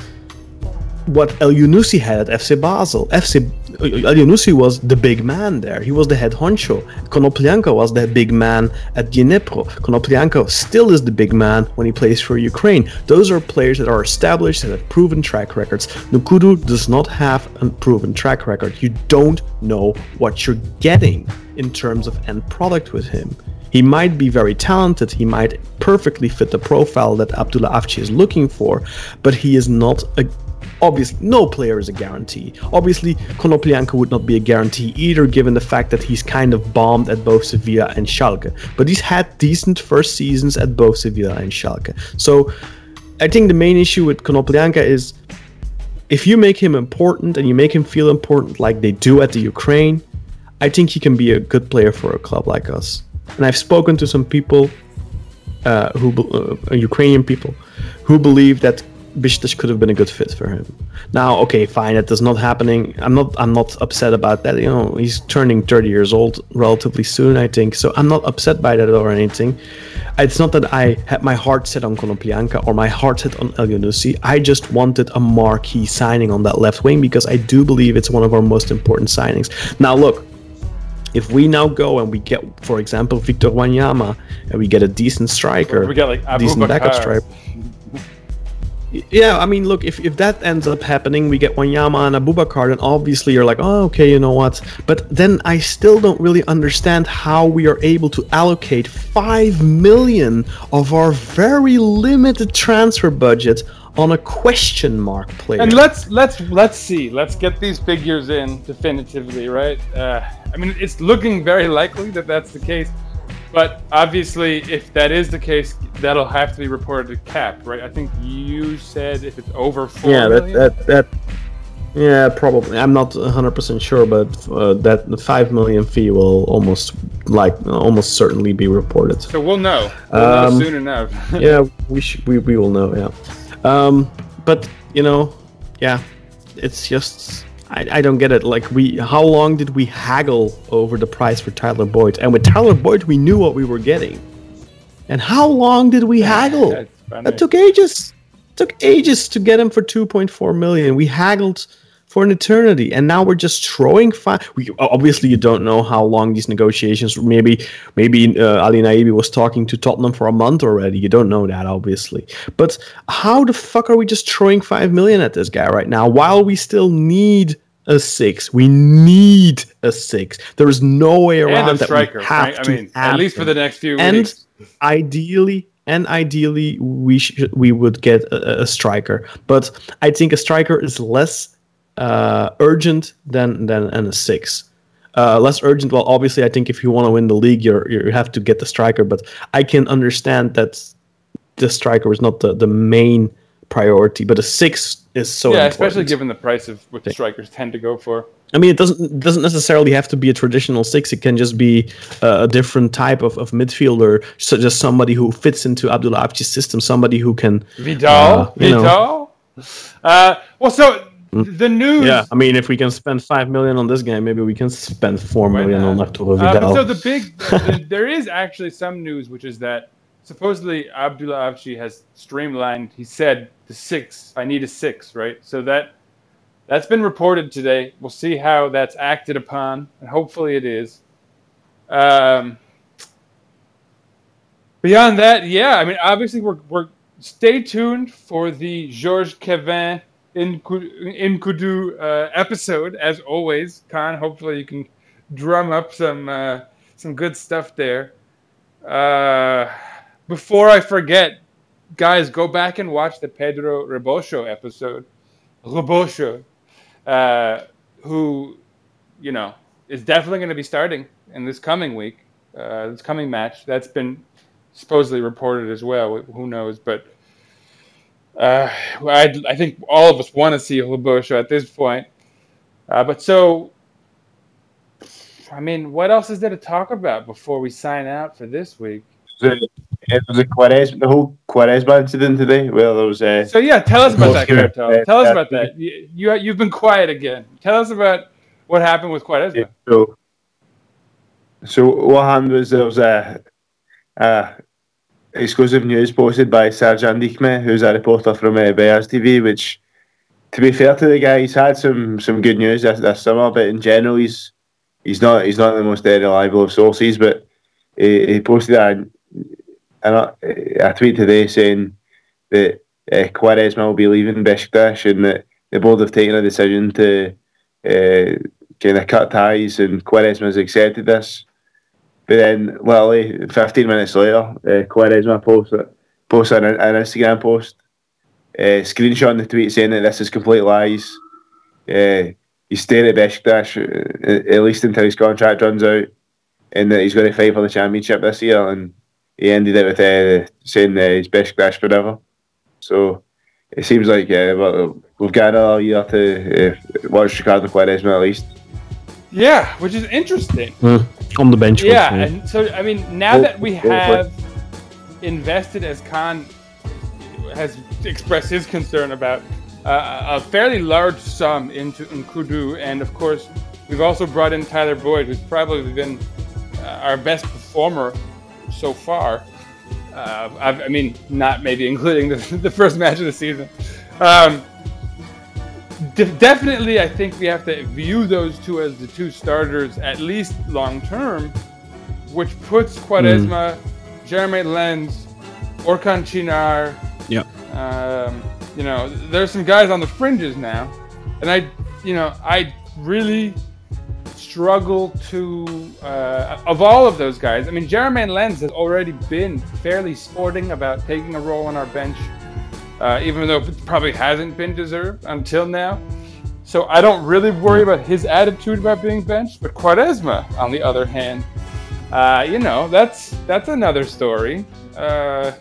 what Elyounoussi had at FC Basel. FC Elyounoussi was the big man there. He was the head honcho. Konoplyanka was the big man at Dnipro. Konoplyanka still is the big man when he plays for Ukraine. Those are players that are established that have proven track records. Nkoudou does not have a proven track record. You don't know what you're getting in terms of end product with him. He might be very talented, he might perfectly fit the profile that Abdullah Avci is looking for, but he is not a obviously no player is a guarantee. Obviously, Konoplyanka would not be a guarantee either, given the fact that he's kind of bombed at both Sevilla and Schalke. But he's had decent first seasons at both Sevilla and Schalke. So I think the main issue with Konoplyanka is if you make him important and you make him feel important like they do at the Ukraine, I think he can be a good player for a club like us. And I've spoken to some people uh, who uh, Ukrainian people who believe that Besiktas could have been a good fit for him. Now, okay, fine, that is not happening. I'm not I'm not upset about that. You know, he's turning 30 years old relatively soon, I think. So I'm not upset by that or anything. It's not that I had my heart set on Konoplyanka or my heart set on Elyounoussi. I just wanted a marquee signing on that left wing because I do believe it's one of our most important signings. Now, look, if we now go and we get, for example, Victor Wanyama and we get a decent striker, We got like Abu decent backup striker. Yeah, I mean, look, if, if that ends up happening, we get Wanyama and Aboubakar, and obviously you're like, oh, okay, you know what? But then I still don't really understand how we are able to allocate 5 million of our very limited transfer budget on a question mark player. And let's let's let's see. Let's get these figures in definitively, right? Uh, I mean, it's looking very likely that that's the case, but obviously, if that is the case, that'll have to be reported to cap, right? I think you said if it's over four yeah, that, that, that, yeah, probably. I'm not 100% sure, but uh, that the 5 million fee will almost, like, almost certainly be reported. so we'll know. We'll know Um, soon enough. <laughs> yeah, we should. We, we will know. Yeah, um, but you know, yeah, it's just I, I don't get it. Like we, how long did we haggle over the price for Tyler Boyd? And with Tyler Boyd, we knew what we were getting. And how long did we haggle? That took ages. It took ages to get him for 2.4 million. We haggled for an eternity, and now we're just throwing five. We obviously you don't know how long these negotiations. Maybe maybe uh, Ali Naibi was talking to Tottenham for a month already. You don't know that, obviously. But how the fuck are we just throwing five million at this guy right now while we still need? A six. We need a six. There is no way around and a that. striker, we have right? I to mean, at least for the next few weeks. and weeks. ideally and ideally we should we would get a, a striker but i think a striker is less uh, urgent than than than a six uh, less urgent well obviously i think if you want to win the league you're you have to get the striker but i can understand that the striker is not the, the main priority but a six is so yeah, important. especially given the price of what the strikers tend to go for. I mean, it doesn't doesn't necessarily have to be a traditional six. It can just be uh, a different type of, of midfielder, so just somebody who fits into Abdullah Avci's system, somebody who can. Vidal, Uh. Vidal. Uh, well, so the news. Yeah, I mean, if we can spend five million on this guy, maybe we can spend four million on Arturo Uh, Vidal. so the big, <laughs> the, there is actually some news, which is that supposedly Abdullah Avci has streamlined. He said six. I need a six, right? So that that's been reported today. We'll see how that's acted upon, and hopefully it is. Um, beyond that, yeah, I mean, obviously we're we're stay tuned for the Georges Kevin in in Kudu uh, episode as always. Kaan, hopefully you can drum up some uh, some good stuff there. Uh, before I forget, guys, go back and watch the Pedro Rebocho episode. Rebocho, uh, who, you know, is definitely going to be starting in this coming week, uh, this coming match. That's been supposedly reported as well. Who knows? But uh, I, I think all of us want to see Rebocho at this point. Uh, but so, I mean, what else is there to talk about before we sign out for this week? The, it was a Quaresma, the whole Quaresma incident today, where there was uh, So yeah, tell us about that. Kartal. Tell us about that. You, you you've been quiet again. Tell us about what happened with Quaresma. Yeah, so, so what happened was there was a, a exclusive news posted by Sercan Dikme, who's a reporter from uh, Beyaz TV. Which, to be fair to the guy, he's had some some good news this, this summer, but in general, he's he's not he's not the most uh, reliable of sources. But he, he posted a, a, a tweet today saying that uh, Quaresma will be leaving Besiktas and that the board have taken a decision to uh, kind of cut ties, and Quaresma has accepted this. But then, literally 15 minutes later, uh, Quaresma posted posted an, an Instagram post, uh, screenshotting the tweet saying that this is complete lies. Uh, he's staying at Besiktas at least until his contract runs out, and that he's going to fight for the championship this year. And he ended it with uh, saying uh, he's Besiktas forever. So it seems like uh, well, we've got another year to uh, watch Ricardo Quaresma at least. Yeah, which is interesting. on the bench. Yeah, with and so I mean, now that we have invested, as Kaan has expressed his concern about uh, a fairly large sum into Nkoudou, and of course, we've also brought in Tyler Boyd, who's probably been uh, our best performer so far. Uh, I've, I mean, not maybe including the, <laughs> the first match of the season. Um, de- definitely, I think we have to view those two as the two starters, at least long term, which puts Quaresma, Jeremain Lens, Orkan Çınar. Yeah. Um, you know, there's some guys on the fringes now, and I, you know, I really struggle to uh, of all of those guys. I mean, Jeremain Lens has already been fairly sporting about taking a role on our bench, uh, even though it probably hasn't been deserved until now. So I don't really worry about his attitude about being benched. But Quaresma, on the other hand, uh, you know, that's that's another story. Uh,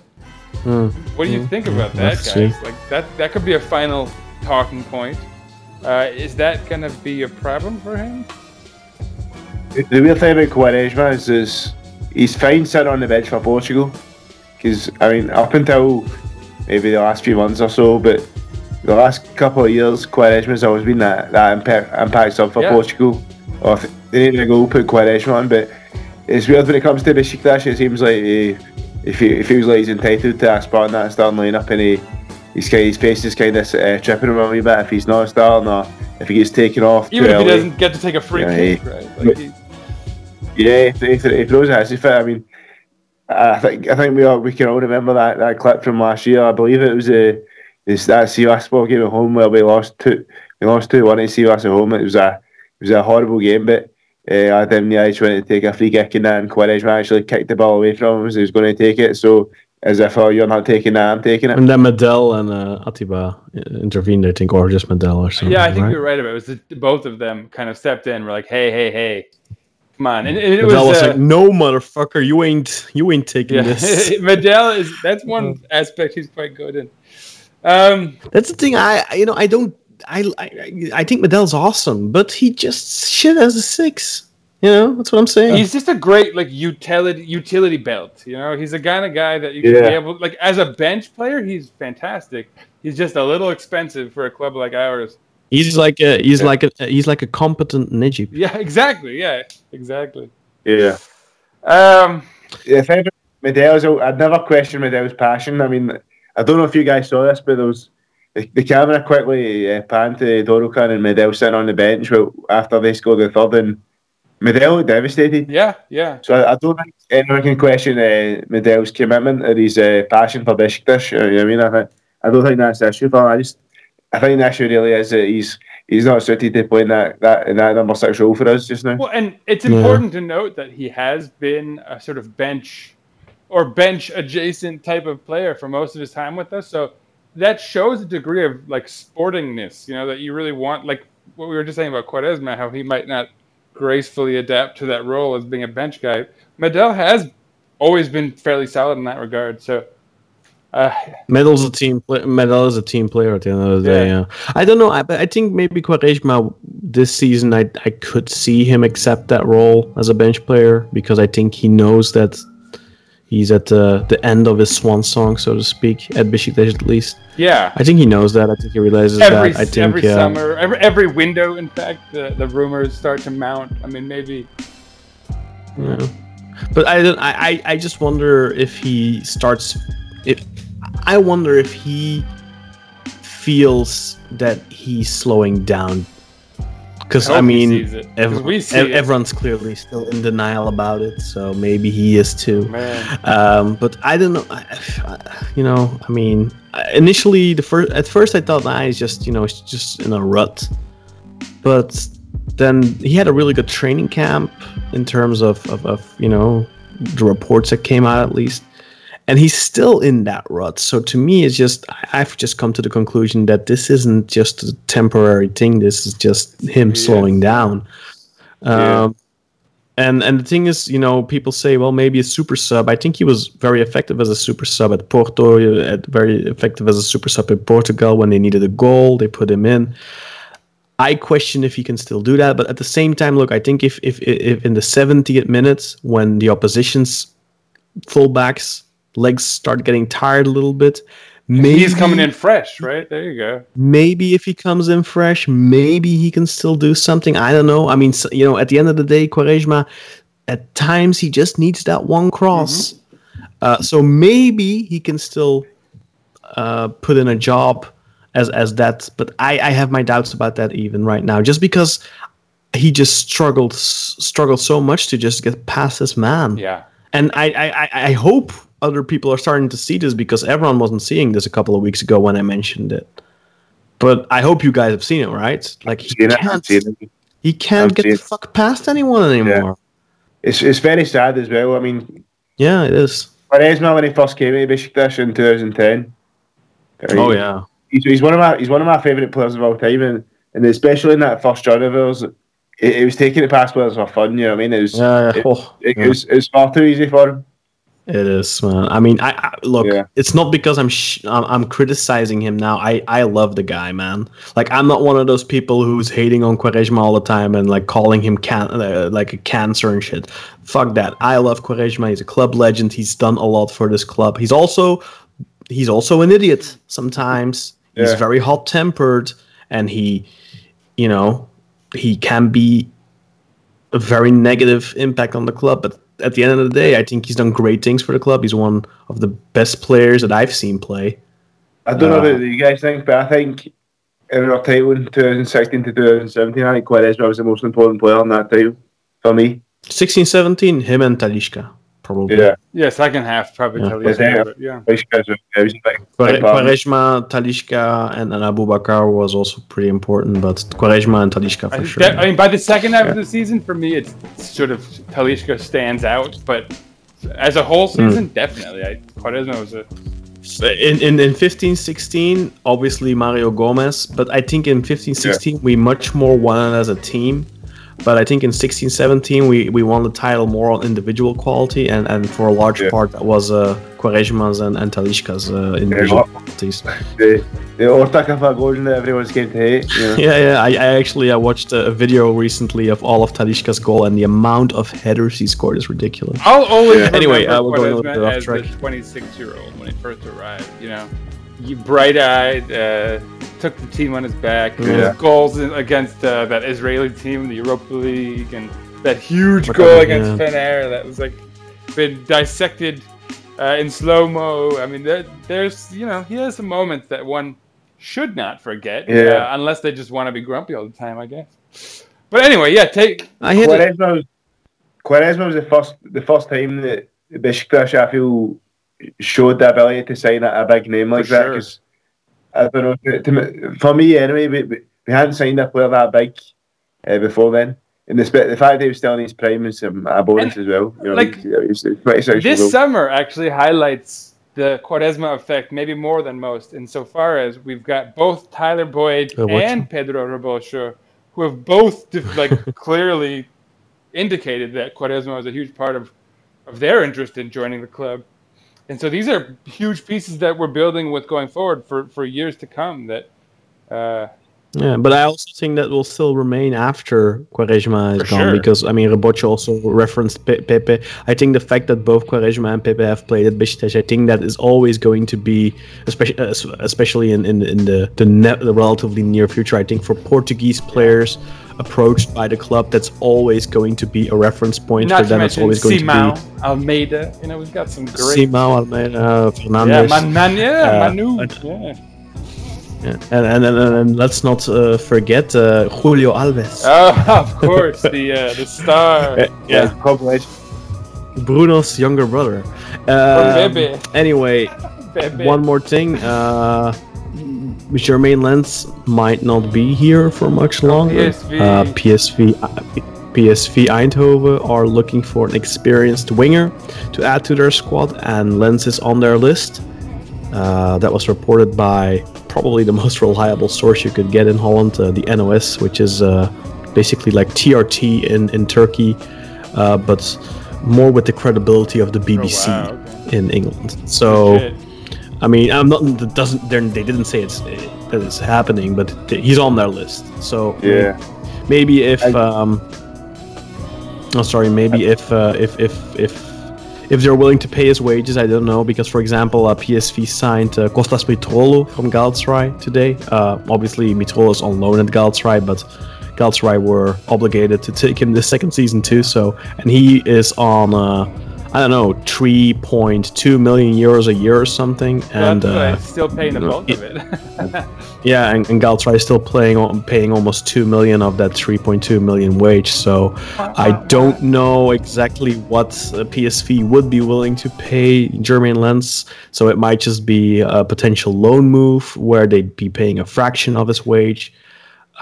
what do you think about that, Let's guys? see. Like that that could be a final talking point. Uh, is that gonna be a problem for him? The weird thing about Quaresma is, is he's fine sitting on the bench for Portugal. Because, I mean, up until maybe the last few months or so, but the last couple of years, Quaresma's always been that, that impact, impact sub for Yeah. Portugal. Or if they need to go put Quaresma on, but it's weird when it comes to Besiktas, it seems like he, if he, he feels like he's entitled to a spot in that starting lineup and he, he's kind his face is kind of uh, tripping him a wee bit if he's not starting or if he gets taken off Even if he doesn't get to take a free kick, he- right? Like he, Yeah, if, if, if throws a hissy fit, I mean, I think I think we all, we can all remember that, that clip from last year. I believe it was a this that Sivas ball game at home where we lost two we lost two one at Sivas at home. It was a it was a horrible game, but uh, Adam Niaj went to take a free kick and then Quaresma actually kicked the ball away from him as he was going to take it. So as if oh you're not taking that, I'm taking it. And then Medel and uh, Atiba uh, intervened, I think, or just Medel or something. yeah, I think right? you're right about it. It was the, both of them kind of stepped in. We're like, hey, hey, hey, come on. And, and it was, Medel was uh, like, "No, motherfucker, you ain't, you ain't taking yeah, this." <laughs> Medel is that's one aspect he's quite good in. Um, That's the thing. I, I- you know, I don't. I, I, I think Medel's awesome, but he just shit as a six. You know, that's what I'm saying. he's just a great like utility utility belt. You know, he's the kind of guy that you can Yeah. be able like as a bench player, he's fantastic. He's just a little expensive for a club like ours. He's like a, he's like a, he's like a competent Necip. <laughs> Yeah, exactly. Yeah, exactly. Yeah. Um, the thing about Medel's, I'd never questioned Medel's passion. I mean, I don't know if you guys saw this, but there was the, the camera quickly uh, panned to Dorukhan and Medel sitting on the bench well, after they scored the third, and Medel looked devastated. yeah, yeah. So I, I don't think anyone can question uh, Medel's commitment or his uh, passion for Besiktas. You know what I mean? I, think, I don't think that's the issue for him. I just I think the issue really is that he's he's not suited to play in that, that in that number six role for us just now. Well, and it's Yeah. important to note that he has been a sort of bench or bench adjacent type of player for most of his time with us. So that shows a degree of like sportingness, you know, that you really want, like what we were just saying about Quaresma, how he might not gracefully adapt to that role as being a bench guy. Medel has always been fairly solid in that regard. So, uh, Medel's a team. Medel is a team player at the end of the day. Yeah. Yeah, I don't know. I, I think maybe Quaresma this season, I I could see him accept that role as a bench player because I think he knows that he's at the the end of his swan song, so to speak, at Besiktas at least. yeah. I think he knows that. I think he realizes Every, that. I think every uh, summer, every, every window, in fact, the, the rumors start to mount. I mean, maybe Yeah. But I don't. I, I I just wonder if he starts. If I wonder if he feels that he's slowing down. Because I I, mean, sees it, 'cause ev- we see ev- it. everyone's clearly still in denial about it. So maybe he is too. Um, but I don't know. I, I- you know, I mean, initially the first at first I thought, nah, he's just you know, he's just in a rut. But then he had a really good training camp in terms of, of, of you know the reports that came out at least, and he's still in that rut. So to me, it's just I've just come to the conclusion that this isn't just a temporary thing. This is just him Yes. slowing down. Yeah. Um, and and the thing is, you know, people say, well, maybe a super sub. I think he was very effective as a super sub at Porto. At very effective as a super sub in Portugal when they needed a goal, they put him in. I question if he can still do that, but at the same time, look, I think if if if in the 70th minutes when the opposition's fullbacks legs start getting tired a little bit, maybe He's coming in fresh, right? There you go. maybe if he comes in fresh, maybe he can still do something. I don't know. I mean, you know, at the end of the day, Quaresma, at times he just needs that one cross. Uh, so maybe he can still uh, put in a job as as that. But I, I have my doubts about that even right now, just because he just struggled struggled so much to just get past this man. Yeah. And I, I, I- I hope other people are starting to see this because everyone wasn't seeing this a couple of weeks ago when I mentioned it. But I hope you guys have seen it, right? Like he can't, it. he can't get the fuck past anyone anymore. It's it's very sad as well. I mean, Yeah, it is. But Quaresma when he first came to Besiktas in 2010. Oh yeah, he's, he's one of my he's one of my favourite players of all time, and, and especially in that first run of ours, it, it was taking the past players for fun. You know what I mean? It was yeah. it, oh, it, yeah. was it was far too easy for him. It is, man. I mean, I, I look. Yeah. It's not because I'm, sh- I'm I'm criticizing him now. I I love the guy, man. Like I'm not one of those people who's hating on Quaresma all the time and like calling him can uh, like a cancer and shit. Fuck that. I love Quaresma. He's a club legend. He's done a lot for this club. He's also he's also an idiot sometimes. He's very hot tempered and he, you know, he can be a very negative impact on the club. But at the end of the day, I think he's done great things for the club. He's one of the best players that I've seen play. I don't know Uh, what you guys think, but I think in our title in 2016 to 2017, I think Quaresma was the most important player in that title for me. 16 17, him and Talisca, probably. Yeah, Yeah, second half probably Yeah. Talisca, Yeah. but yeah. Besiktas was, it was a Quare- Quaresma, Talisca, and, and Aboubakar was also pretty important, but Quaresma and Talisca for think sure. that- I mean, by the second half of the season, for me, it's sort of Talisca stands out, but as a whole season, hmm. definitely. I, Quaresma was a uh, in, in, in 15 16, obviously Mario Gomez, but I think in 15 16, we much more won it as a team. But I think in 16 17, we, we won the title more on individual quality, and, and for a large Yeah. part, that was uh, Quaresma's and, and Talisca's uh, individual Yeah. qualities. The, the Ortaka golden that everyone's came to hate. <laughs> Yeah, yeah. I, I actually I watched a, a video recently of all of Talisca's goal, and the amount of headers he scored is ridiculous. I'll always Yeah. remember Anyway, uh, we're going a little bit off as track. the 26 year old when he first arrived. You know, bright-eyed, uh, took the team on his back. Yeah. His goals against uh, that Israeli team, in the Europa League, and that huge What goal against yeah. Fener that was like been dissected uh, in slow mo. I mean, there, there's you know he has some moments that one should not forget, Yeah. uh, unless they just want to be grumpy all the time, I guess. But anyway, yeah, take I hit it. Quaresma was, Quaresma was the first the first time that Besiktas I feel showed the ability to sign a, a big name like For that. sure. 'Cause I don't know. To, to, for me, anyway, we, we we hadn't signed a player that big uh, before then. And the, the fact that he was still in his prime is um, a bonus And, as well. You know, like, he's, he's, he's pretty social This goal. summer actually highlights the Quaresma effect, maybe more than most, insofar as we've got both Tyler Boyd Uh, and Pedro Rebocho, who have both def- like <laughs> clearly indicated that Quaresma was a huge part of, of their interest in joining the club. And so these are huge pieces that we're building with going forward for, for years to come. That uh, Yeah, but I also think that will still remain after Quaresma is For gone sure. because I mean Rebocho also referenced Pe- Pepe. I think the fact that both Quaresma and Pepe have played at Besiktas, I think that is always going to be, especially especially in in, in the the, ne- the relatively near future. I think for Portuguese players approached by the club, that's always going to be a reference point not for them. It's always going Simão, to Almeida. You know, we've got some be great. Simão, Almeida, yeah, Fernandes. Man, Man, yeah, Uh, Manu. Yeah. Yeah, and, and, and, and let's not uh, forget uh, Julio Alves. <laughs> Oh, of course, the uh, the star. <laughs> Yeah, probably. Bruno's younger brother. Um, anyway, <laughs> Bebe. one more thing. Uh, Jeremain Lens might not be here for much longer. PSV. Uh, PSV, uh, PSV Eindhoven are looking for an experienced winger to add to their squad, and Lens is on their list. Uh, that was reported by probably the most reliable source you could get in Holland, uh, the NOS, which is uh, basically like TRT in, in Turkey, uh, but more with the credibility of the BBC Oh, wow, okay. in England. So, Shit. I mean, I'm not. That doesn't. they're- didn't say it's that it's happening, but th- he's on their list. So Yeah. maybe if I- um oh sorry maybe if uh, if if if if they're willing to pay his wages i don't know. Because for example uh, psv signed uh, kostas mitroglou from galatasaray today. Uh, obviously mitroglou is on loan at galatasaray but galatasaray were obligated to take him this second season too so and he is on uh, i don't know 3.2 million euros a year or something and uh, still paying the bulk of it. <laughs> yeah, and, and Galatasaray is still playing on paying almost two million of that 3.2 million wage. So I don't know exactly what uh, PSV would be willing to pay Jeremain Lens. So it might just be a potential loan move where they'd be paying a fraction of his wage.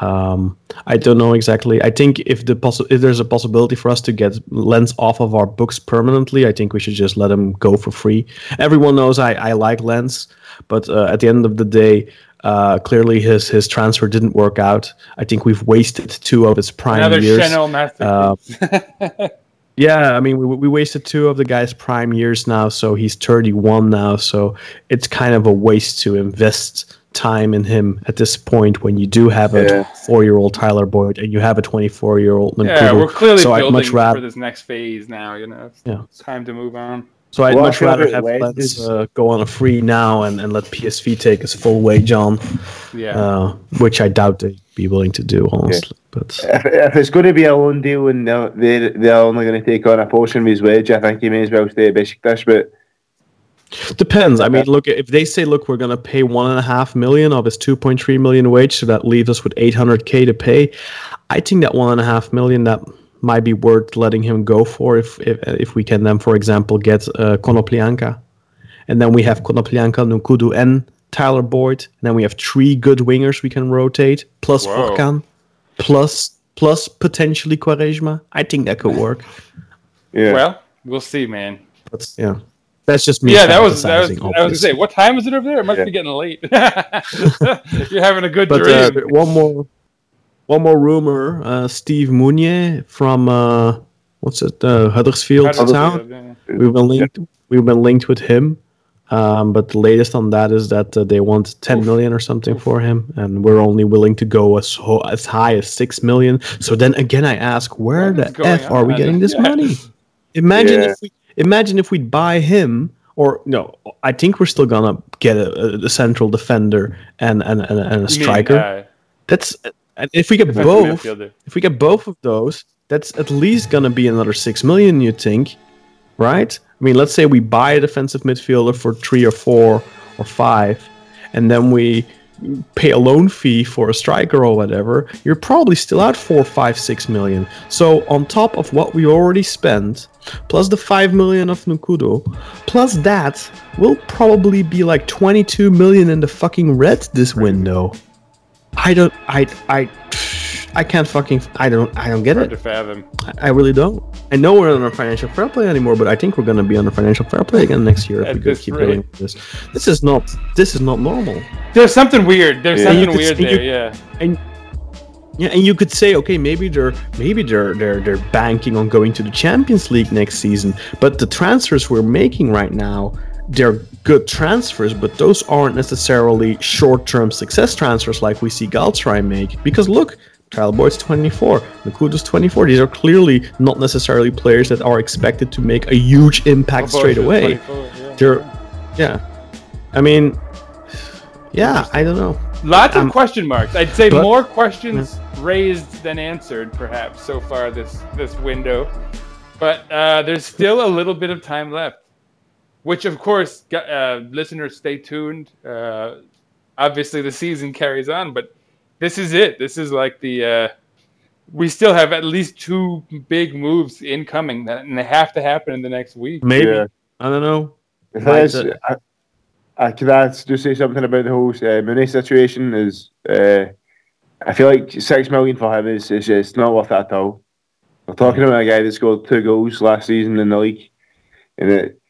Um, I don't know exactly. I think if the possi- if there's a possibility for us to get Lens off of our books permanently, I think we should just let him go for free. Everyone knows I, I like Lens, but uh, at the end of the day, uh, clearly his his transfer didn't work out. I think we've wasted two of his prime Another years. Şenol masterpiece. <laughs> Yeah, I mean, we, we wasted two of the guy's prime years now, so he's 31 now, so it's kind of a waste to invest time in him at this point when you do have a Yeah. four-year-old Tyler Boyd and you have a 24-year-old yeah, we're clearly so I'd building much for rather this next phase now. You know, it's Yeah. time to move on. so I'd Well, much rather have Wade Lens is- uh, go on a free now and, and let PSV take his full wage on, Yeah. uh, which I doubt they'd be willing to do, honestly. But If, if it's going to be a loan deal and they're, they're, they're only going to take on a portion of his wage, I think he may as well stay at Besiktas. But Depends. I mean, look, if they say, look, we're going to pay one and a half million of his 2.3 million wage, so that leaves us with 800k to pay, I think that one and a half million that might be worth letting him go for if if, if we can then, for example, get uh, Konoplyanka. And then we have Konoplyanka, Nkoudou, and Tyler Boyd. And then we have three good wingers we can rotate, plus Whoa. Vorkan, plus plus potentially Quaresma. I think that could work. yeah, Well, we'll see, man. But yeah, that's just me. Yeah, that was that was. fantasizing, I was gonna say, what time is it over there? It must Yeah. be getting late. <laughs> You're having a good But uh, one more, one more rumor. Uh, Steve Mounié from uh, what's it? Uh, Huddersfield Huddersfield, Town. yeah. We've been linked. We've been linked with him. Um, but the latest on that is that uh, they want 10 million or something for him, and we're only willing to go as ho- as high as six million. So then again, I ask, where What is the going f are we getting this <laughs> Yeah. money? Imagine Yeah. if we imagine if we'd buy him, or no, I think we're still gonna get a, a, central defender and and, and, and a You mean, striker. uh, That's and if we get both, if we get both of those, that's at least gonna be another six million. You think, right? I mean, let's say we buy a defensive midfielder for three or four or five, and then we pay a loan fee for a striker or whatever. You're probably still at four, five, six million. So on top of what we already spent, plus the five million of Nkoudou, plus that, we'll probably be like 22 million in the fucking red this window. I don't. I. I. I can't fucking. I don't. I don't get Hard to it. fathom. I, I really don't. I know we're under financial fair play anymore, but I think we're gonna be under financial fair play again next year if At we could this keep rate. with this. This is not. This is not normal. There's something weird. There's Yeah. You something could weird see- there. Yeah. and yeah, and you could say, okay, maybe they're maybe they're they're they're banking on going to the Champions League next season, but the transfers we're making right now, they're good transfers, but those aren't necessarily short-term success transfers like we see Galatasaray make. Because look, Kyle Boyd's 24, Nkoudou's 24. These are clearly not necessarily players that are expected to make a huge impact straight away. yeah. They're, yeah, I mean, yeah, I don't know. Lots of Um, question marks. I'd say but- more questions raised than answered, perhaps so far this this window. But uh, there's still a little bit of time left, which of course, uh, listeners, stay tuned. Uh, obviously, the season carries on, but this is it. This is like the. Uh, we still have at least two big moves incoming, that, and they have to happen in the next week. Maybe Yeah. I don't know. Might thing is, the- I, I, can I just say something about the whole uh, Mounié situation? Is uh, I feel like six million for him is, is just not worth it at all. We're talking about a guy that scored two goals last season in the league, and it,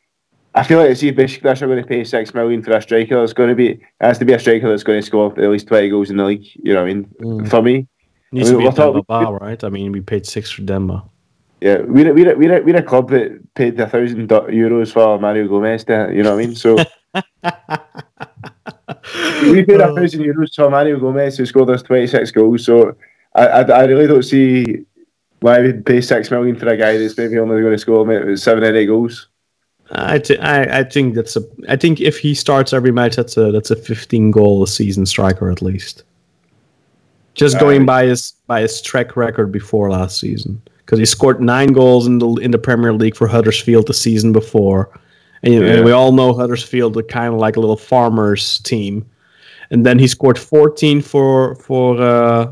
I feel like see if Besiktas are going to pay six million for a striker, it's going to be it has to be a striker that's going to score at least twenty goals in the league. You know what I mean? Mm. For me, Needs I to be we're talking- right? I mean, we paid six for Demba. yeah, we're we're we're a, we're a club that paid a thousand euros for Mario Gomez. To, you know what I mean? So. <laughs> we paid a thousand euros for Mario Gomez who scored us 26 goals. So I, I, I really don't see why we'd pay six million for a guy that's maybe only going to score maybe seven or eight goals. I, thi- I I think that's a. I think if he starts every match, that's a that's a 15 goal a season striker at least. Just going by his by his track record before last season, because he scored nine goals in the in the Premier League for Huddersfield the season before, and, know, and we all know Huddersfield are kind of like a little farmers team, and then he scored 14 for for uh,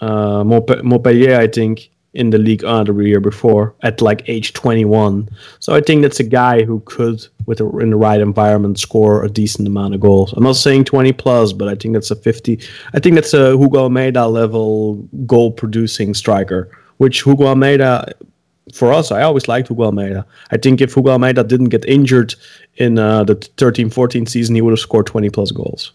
uh, Montpe- Montpellier, I think, in the league uh, the year before at like age 21. So I think that's a guy who could, with a, in the right environment, score a decent amount of goals. I'm not saying 20 plus, but I think that's a 50. I think that's a Hugo Almeida level goal producing striker. Which Hugo Almeida, for us, I always liked Hugo Almeida. I think if Hugo Almeida didn't get injured in uh, the 13-14 season, he would have scored 20 plus goals.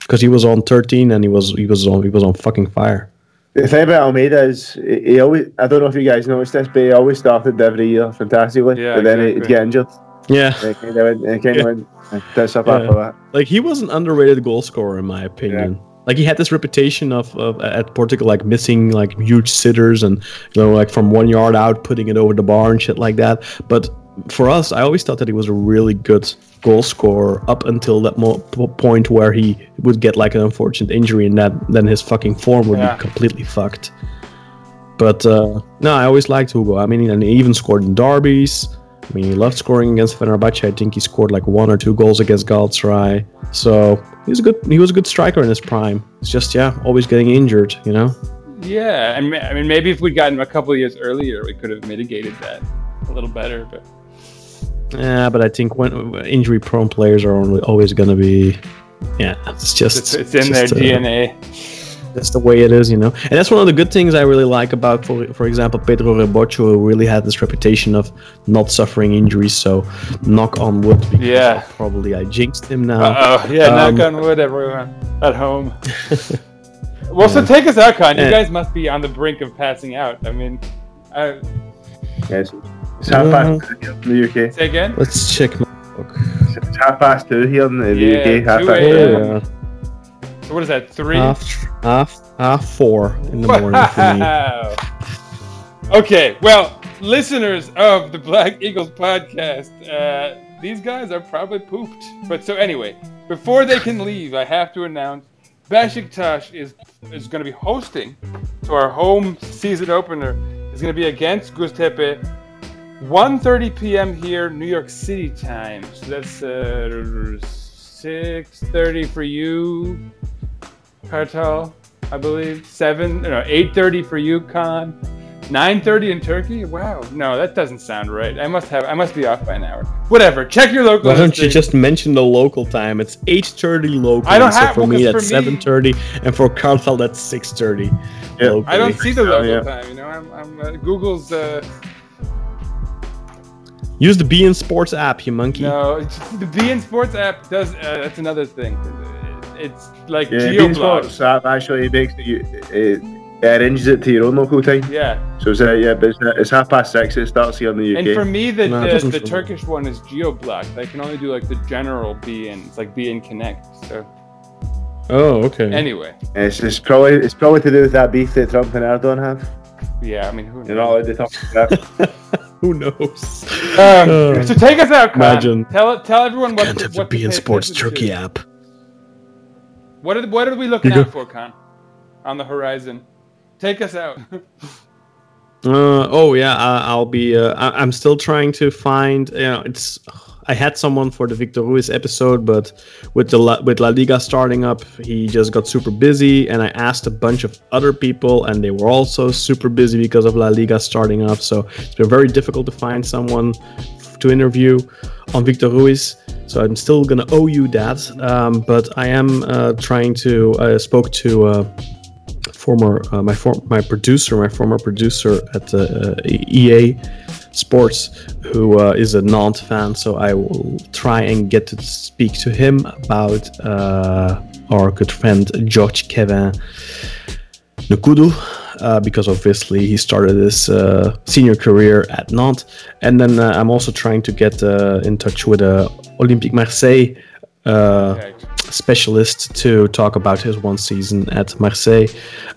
Because he was on 13 and he was he was on he was on fucking fire. The thing about Almeida is he he always, I don't know if you guys noticed this, but he always started every year fantastically. Yeah, but then he'd get injured. Yeah. And kind of went, and kind Yeah. went and that's up Yeah. after that. like he was an underrated goal scorer in my opinion. Like he had this reputation of, of at Portugal like missing like huge sitters and you know like from one yard out putting it over the bar and shit like that. But for us, I always thought that he was a really good goal scorer up until that mo- point where he would get like an unfortunate injury and that then his fucking form would Yeah. be completely fucked. But uh, no, I always liked Hugo. I mean, and he even scored in derbies. I mean, he loved scoring against Fenerbahce. I think he scored like one or two goals against Galatasaray. So he was a good. He was a good striker in his prime. It's just yeah, always getting injured. You know. Yeah, I mean, I mean, maybe if we'd gotten him a couple of years earlier, we could have mitigated that a little better. But Yeah, but I think when injury prone players are only, always going to be. Yeah, it's just it's, it's in their DNA. That's the way it is, you know. And that's one of the good things I really like about, for for example, Pedro Rebocho, who really had this reputation of not suffering injuries. So, knock on wood. Because Yeah. Probably I jinxed him now. Uh oh, yeah, Um, knock on wood, everyone at home. <laughs> well, so take us out, Kaan. You Yeah. guys must be on the brink of passing out. I mean, I, Yes. It's half past two in the UK. say again. Let's check my book. It's half past two here in the, the Yeah, UK. Half past a.m. two. So what is that? Three. Half, half, half four in the morning for me. Okay, well, listeners of the Black Eagles podcast, uh, these guys are probably pooped. But so anyway, before they can leave, I have to announce Besiktas is is going to be hosting. So our home season opener is going to be against Göztepe. 1.30 p.m. here, New York City time. So that's uh, 6.30 for you, Kartal, I believe. 7, no, 8.30 for Yukon. 9:30 in Turkey? Wow. No, that doesn't sound right. I must have. I must be off by an hour. Whatever. Check your local. Time. Why don't you just mention the local time? It's 8:30 local. I don't so have- for well, me 'cause that's 7:30, and for Kartal that's 6:30. Yeah. locally. I don't see the Oh, local yeah. time. You know, I'm, I'm uh, Google's. Uh, Use the beIN Sports app, you monkey. no, it's, the beIN Sports app does. Uh, that's another thing. It- It's like Yeah, geo beIN Sports app actually makes it, you, it, it arranges it to your own local time. Yeah, So it's, uh, yeah, but it's, it's half past six. It starts here in the UK. and for me, the No, the, the Turkish one is geo blocked. I can only do like the general beIN. It's like beIN Connect. So Oh, okay. anyway, it's, it's probably it's probably to do with that beef that Trump and Erdogan have. yeah. I mean, who knows? You're not allowed to talk about that. <laughs> Who knows? Um, Uh, so take us out, Kaan. imagine. Tell tell everyone what Can't to, have the what to beIN pay Sports Turkey to. app. What are what are we looking out for, Kaan? On the horizon. Take us out. <laughs> Uh, oh yeah, I, I'll be. Uh, I, I'm still trying to find. You know, it's. I had someone for the Victor Ruiz episode, but with the La, with La Liga starting up, he just got super busy, and I asked a bunch of other people, and they were also super busy because of La Liga starting up. So it's been very difficult to find someone to interview on Victor Ruiz. So I'm still gonna owe you that, um, but I am uh, trying to. I spoke to. Uh, former uh, my for, my producer, my former producer at uh, EA Sports, who uh, is a Nantes fan. So I will try and get to speak to him about uh, our good friend George Kevin Nkoudou. Uh, because obviously he started his uh, senior career at Nantes, and then uh, I'm also trying to get uh, in touch with uh, Olympique Marseille uh, Okay. specialist to talk about his one season at Marseille.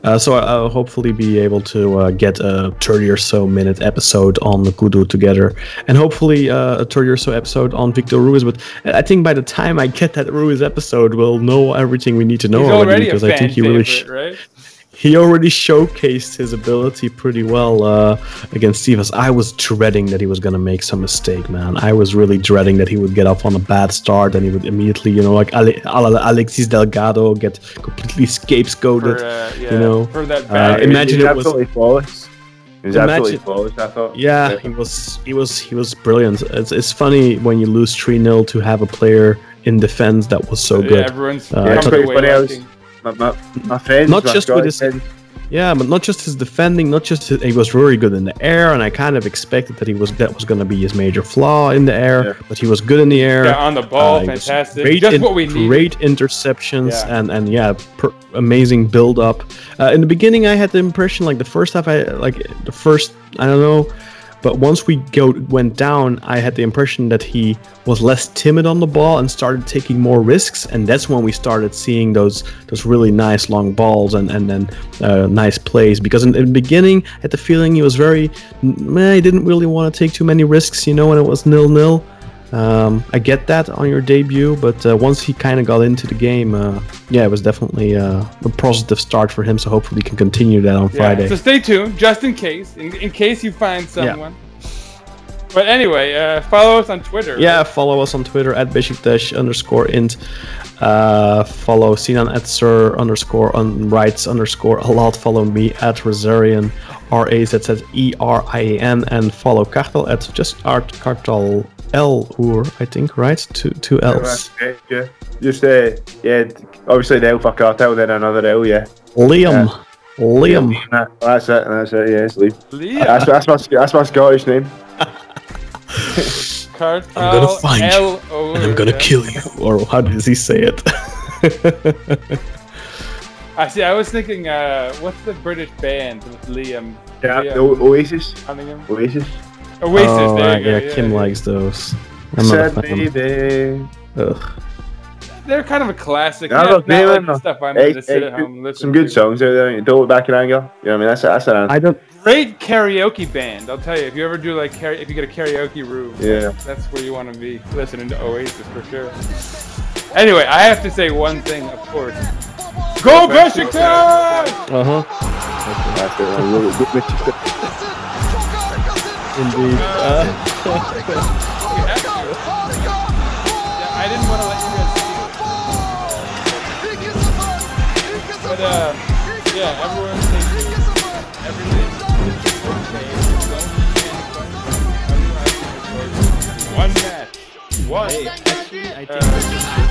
Uh, so I'll hopefully be able to uh, get a 30 or so minute episode on the Kudu together, and hopefully uh, a 30 or so episode on Victor Ruiz. But I think by the time I get that Ruiz episode, we'll know everything we need to know He's already because I think he really. sh- right? He already showcased his ability pretty well uh, against Stevens. I was dreading that he was going to make some mistake, man. I was really dreading that he would get off on a bad start and he would immediately, you know, like Ale- a Alexis Delgado, get completely scapegoated. For, uh, yeah, you know, for that uh, bad. imagine He's it was- absolutely flawless. He's Imagine- absolutely flawless. I thought. Yeah, he was he was he was brilliant. It's, it's funny when you lose 3-0 to have a player in defense that was so yeah, good. everyone's Uh, Yeah, I thought- coming but funny, I was- liking- My, my, my friends, Not just with his- Yeah, but not just his defending, not just his, he was very good in the air, and I kind of expected that he was that was going to be his major flaw in the air, Yeah. but he was good in the air. Yeah, on the ball, Uh, fantastic. Great, Just in- what we need. great interceptions Yeah. and and yeah, per, amazing build up. Uh, in the beginning, I had the impression like the first half, I like the first I don't know, but once we go went down, I had the impression that he was less timid on the ball and started taking more risks, and that's when we started seeing those those really nice long balls and and then uh, nice plays. Because in, in the beginning, I had the feeling he was very, meh, he didn't really want to take too many risks, you know, when it was nil nil. Um, I get that on your debut, but uh, once he kind of got into the game, uh, yeah, it was definitely uh, a positive start for him. So hopefully, he can continue that on Yeah, Friday. So stay tuned, just in case, in, in case you find someone. But anyway, uh, follow us on Twitter. Yeah, right? follow us on Twitter at Besiktas underscore int. Uh, follow Sinan at Sir underscore on rights underscore a lot. Follow me at Razzerian, R A Z Z E R I A N, and follow Kartal at just Art Kartal L Oer, I think, right? Two two Yeah, L's. that's yeah. Just uh, yeah, obviously the L for Kartal, then another L, yeah. Liam. Liam. Nah, That's it. That's it. Yeah, it's Liam. Leah, That's, that's my that's my Scottish name. <laughs> Cartel, I'm gonna find you, L-O, And I'm gonna yeah. kill you. Or how does he say it? I see. I was thinking, uh, what's the British band with Liam? Yeah, Liam the O- Oasis. Cunningham? Oasis. Oasis. oh, there right, you go. yeah, Kim yeah. likes those. I'm not a fan. baby. Ugh. They're kind of a classic. Yeah, not, look, not they like were- stuff I'm Hey, gonna sit hey, at home listen some good to. songs out there. Don't look back in anger. You know what I mean? That's that's an. I don't. Great karaoke band. I'll tell you. If you ever do like karaoke, if you get a karaoke room, Yeah. that's where you want to be listening to Oasis for sure. Anyway, I have to say one thing, of course. Go Besiktas! Uh huh. Indeed. Uh, yeah, I didn't want to let you guys see. But, uh, yeah, everyone take everything. One match. One. Hey, actually, I think. Uh,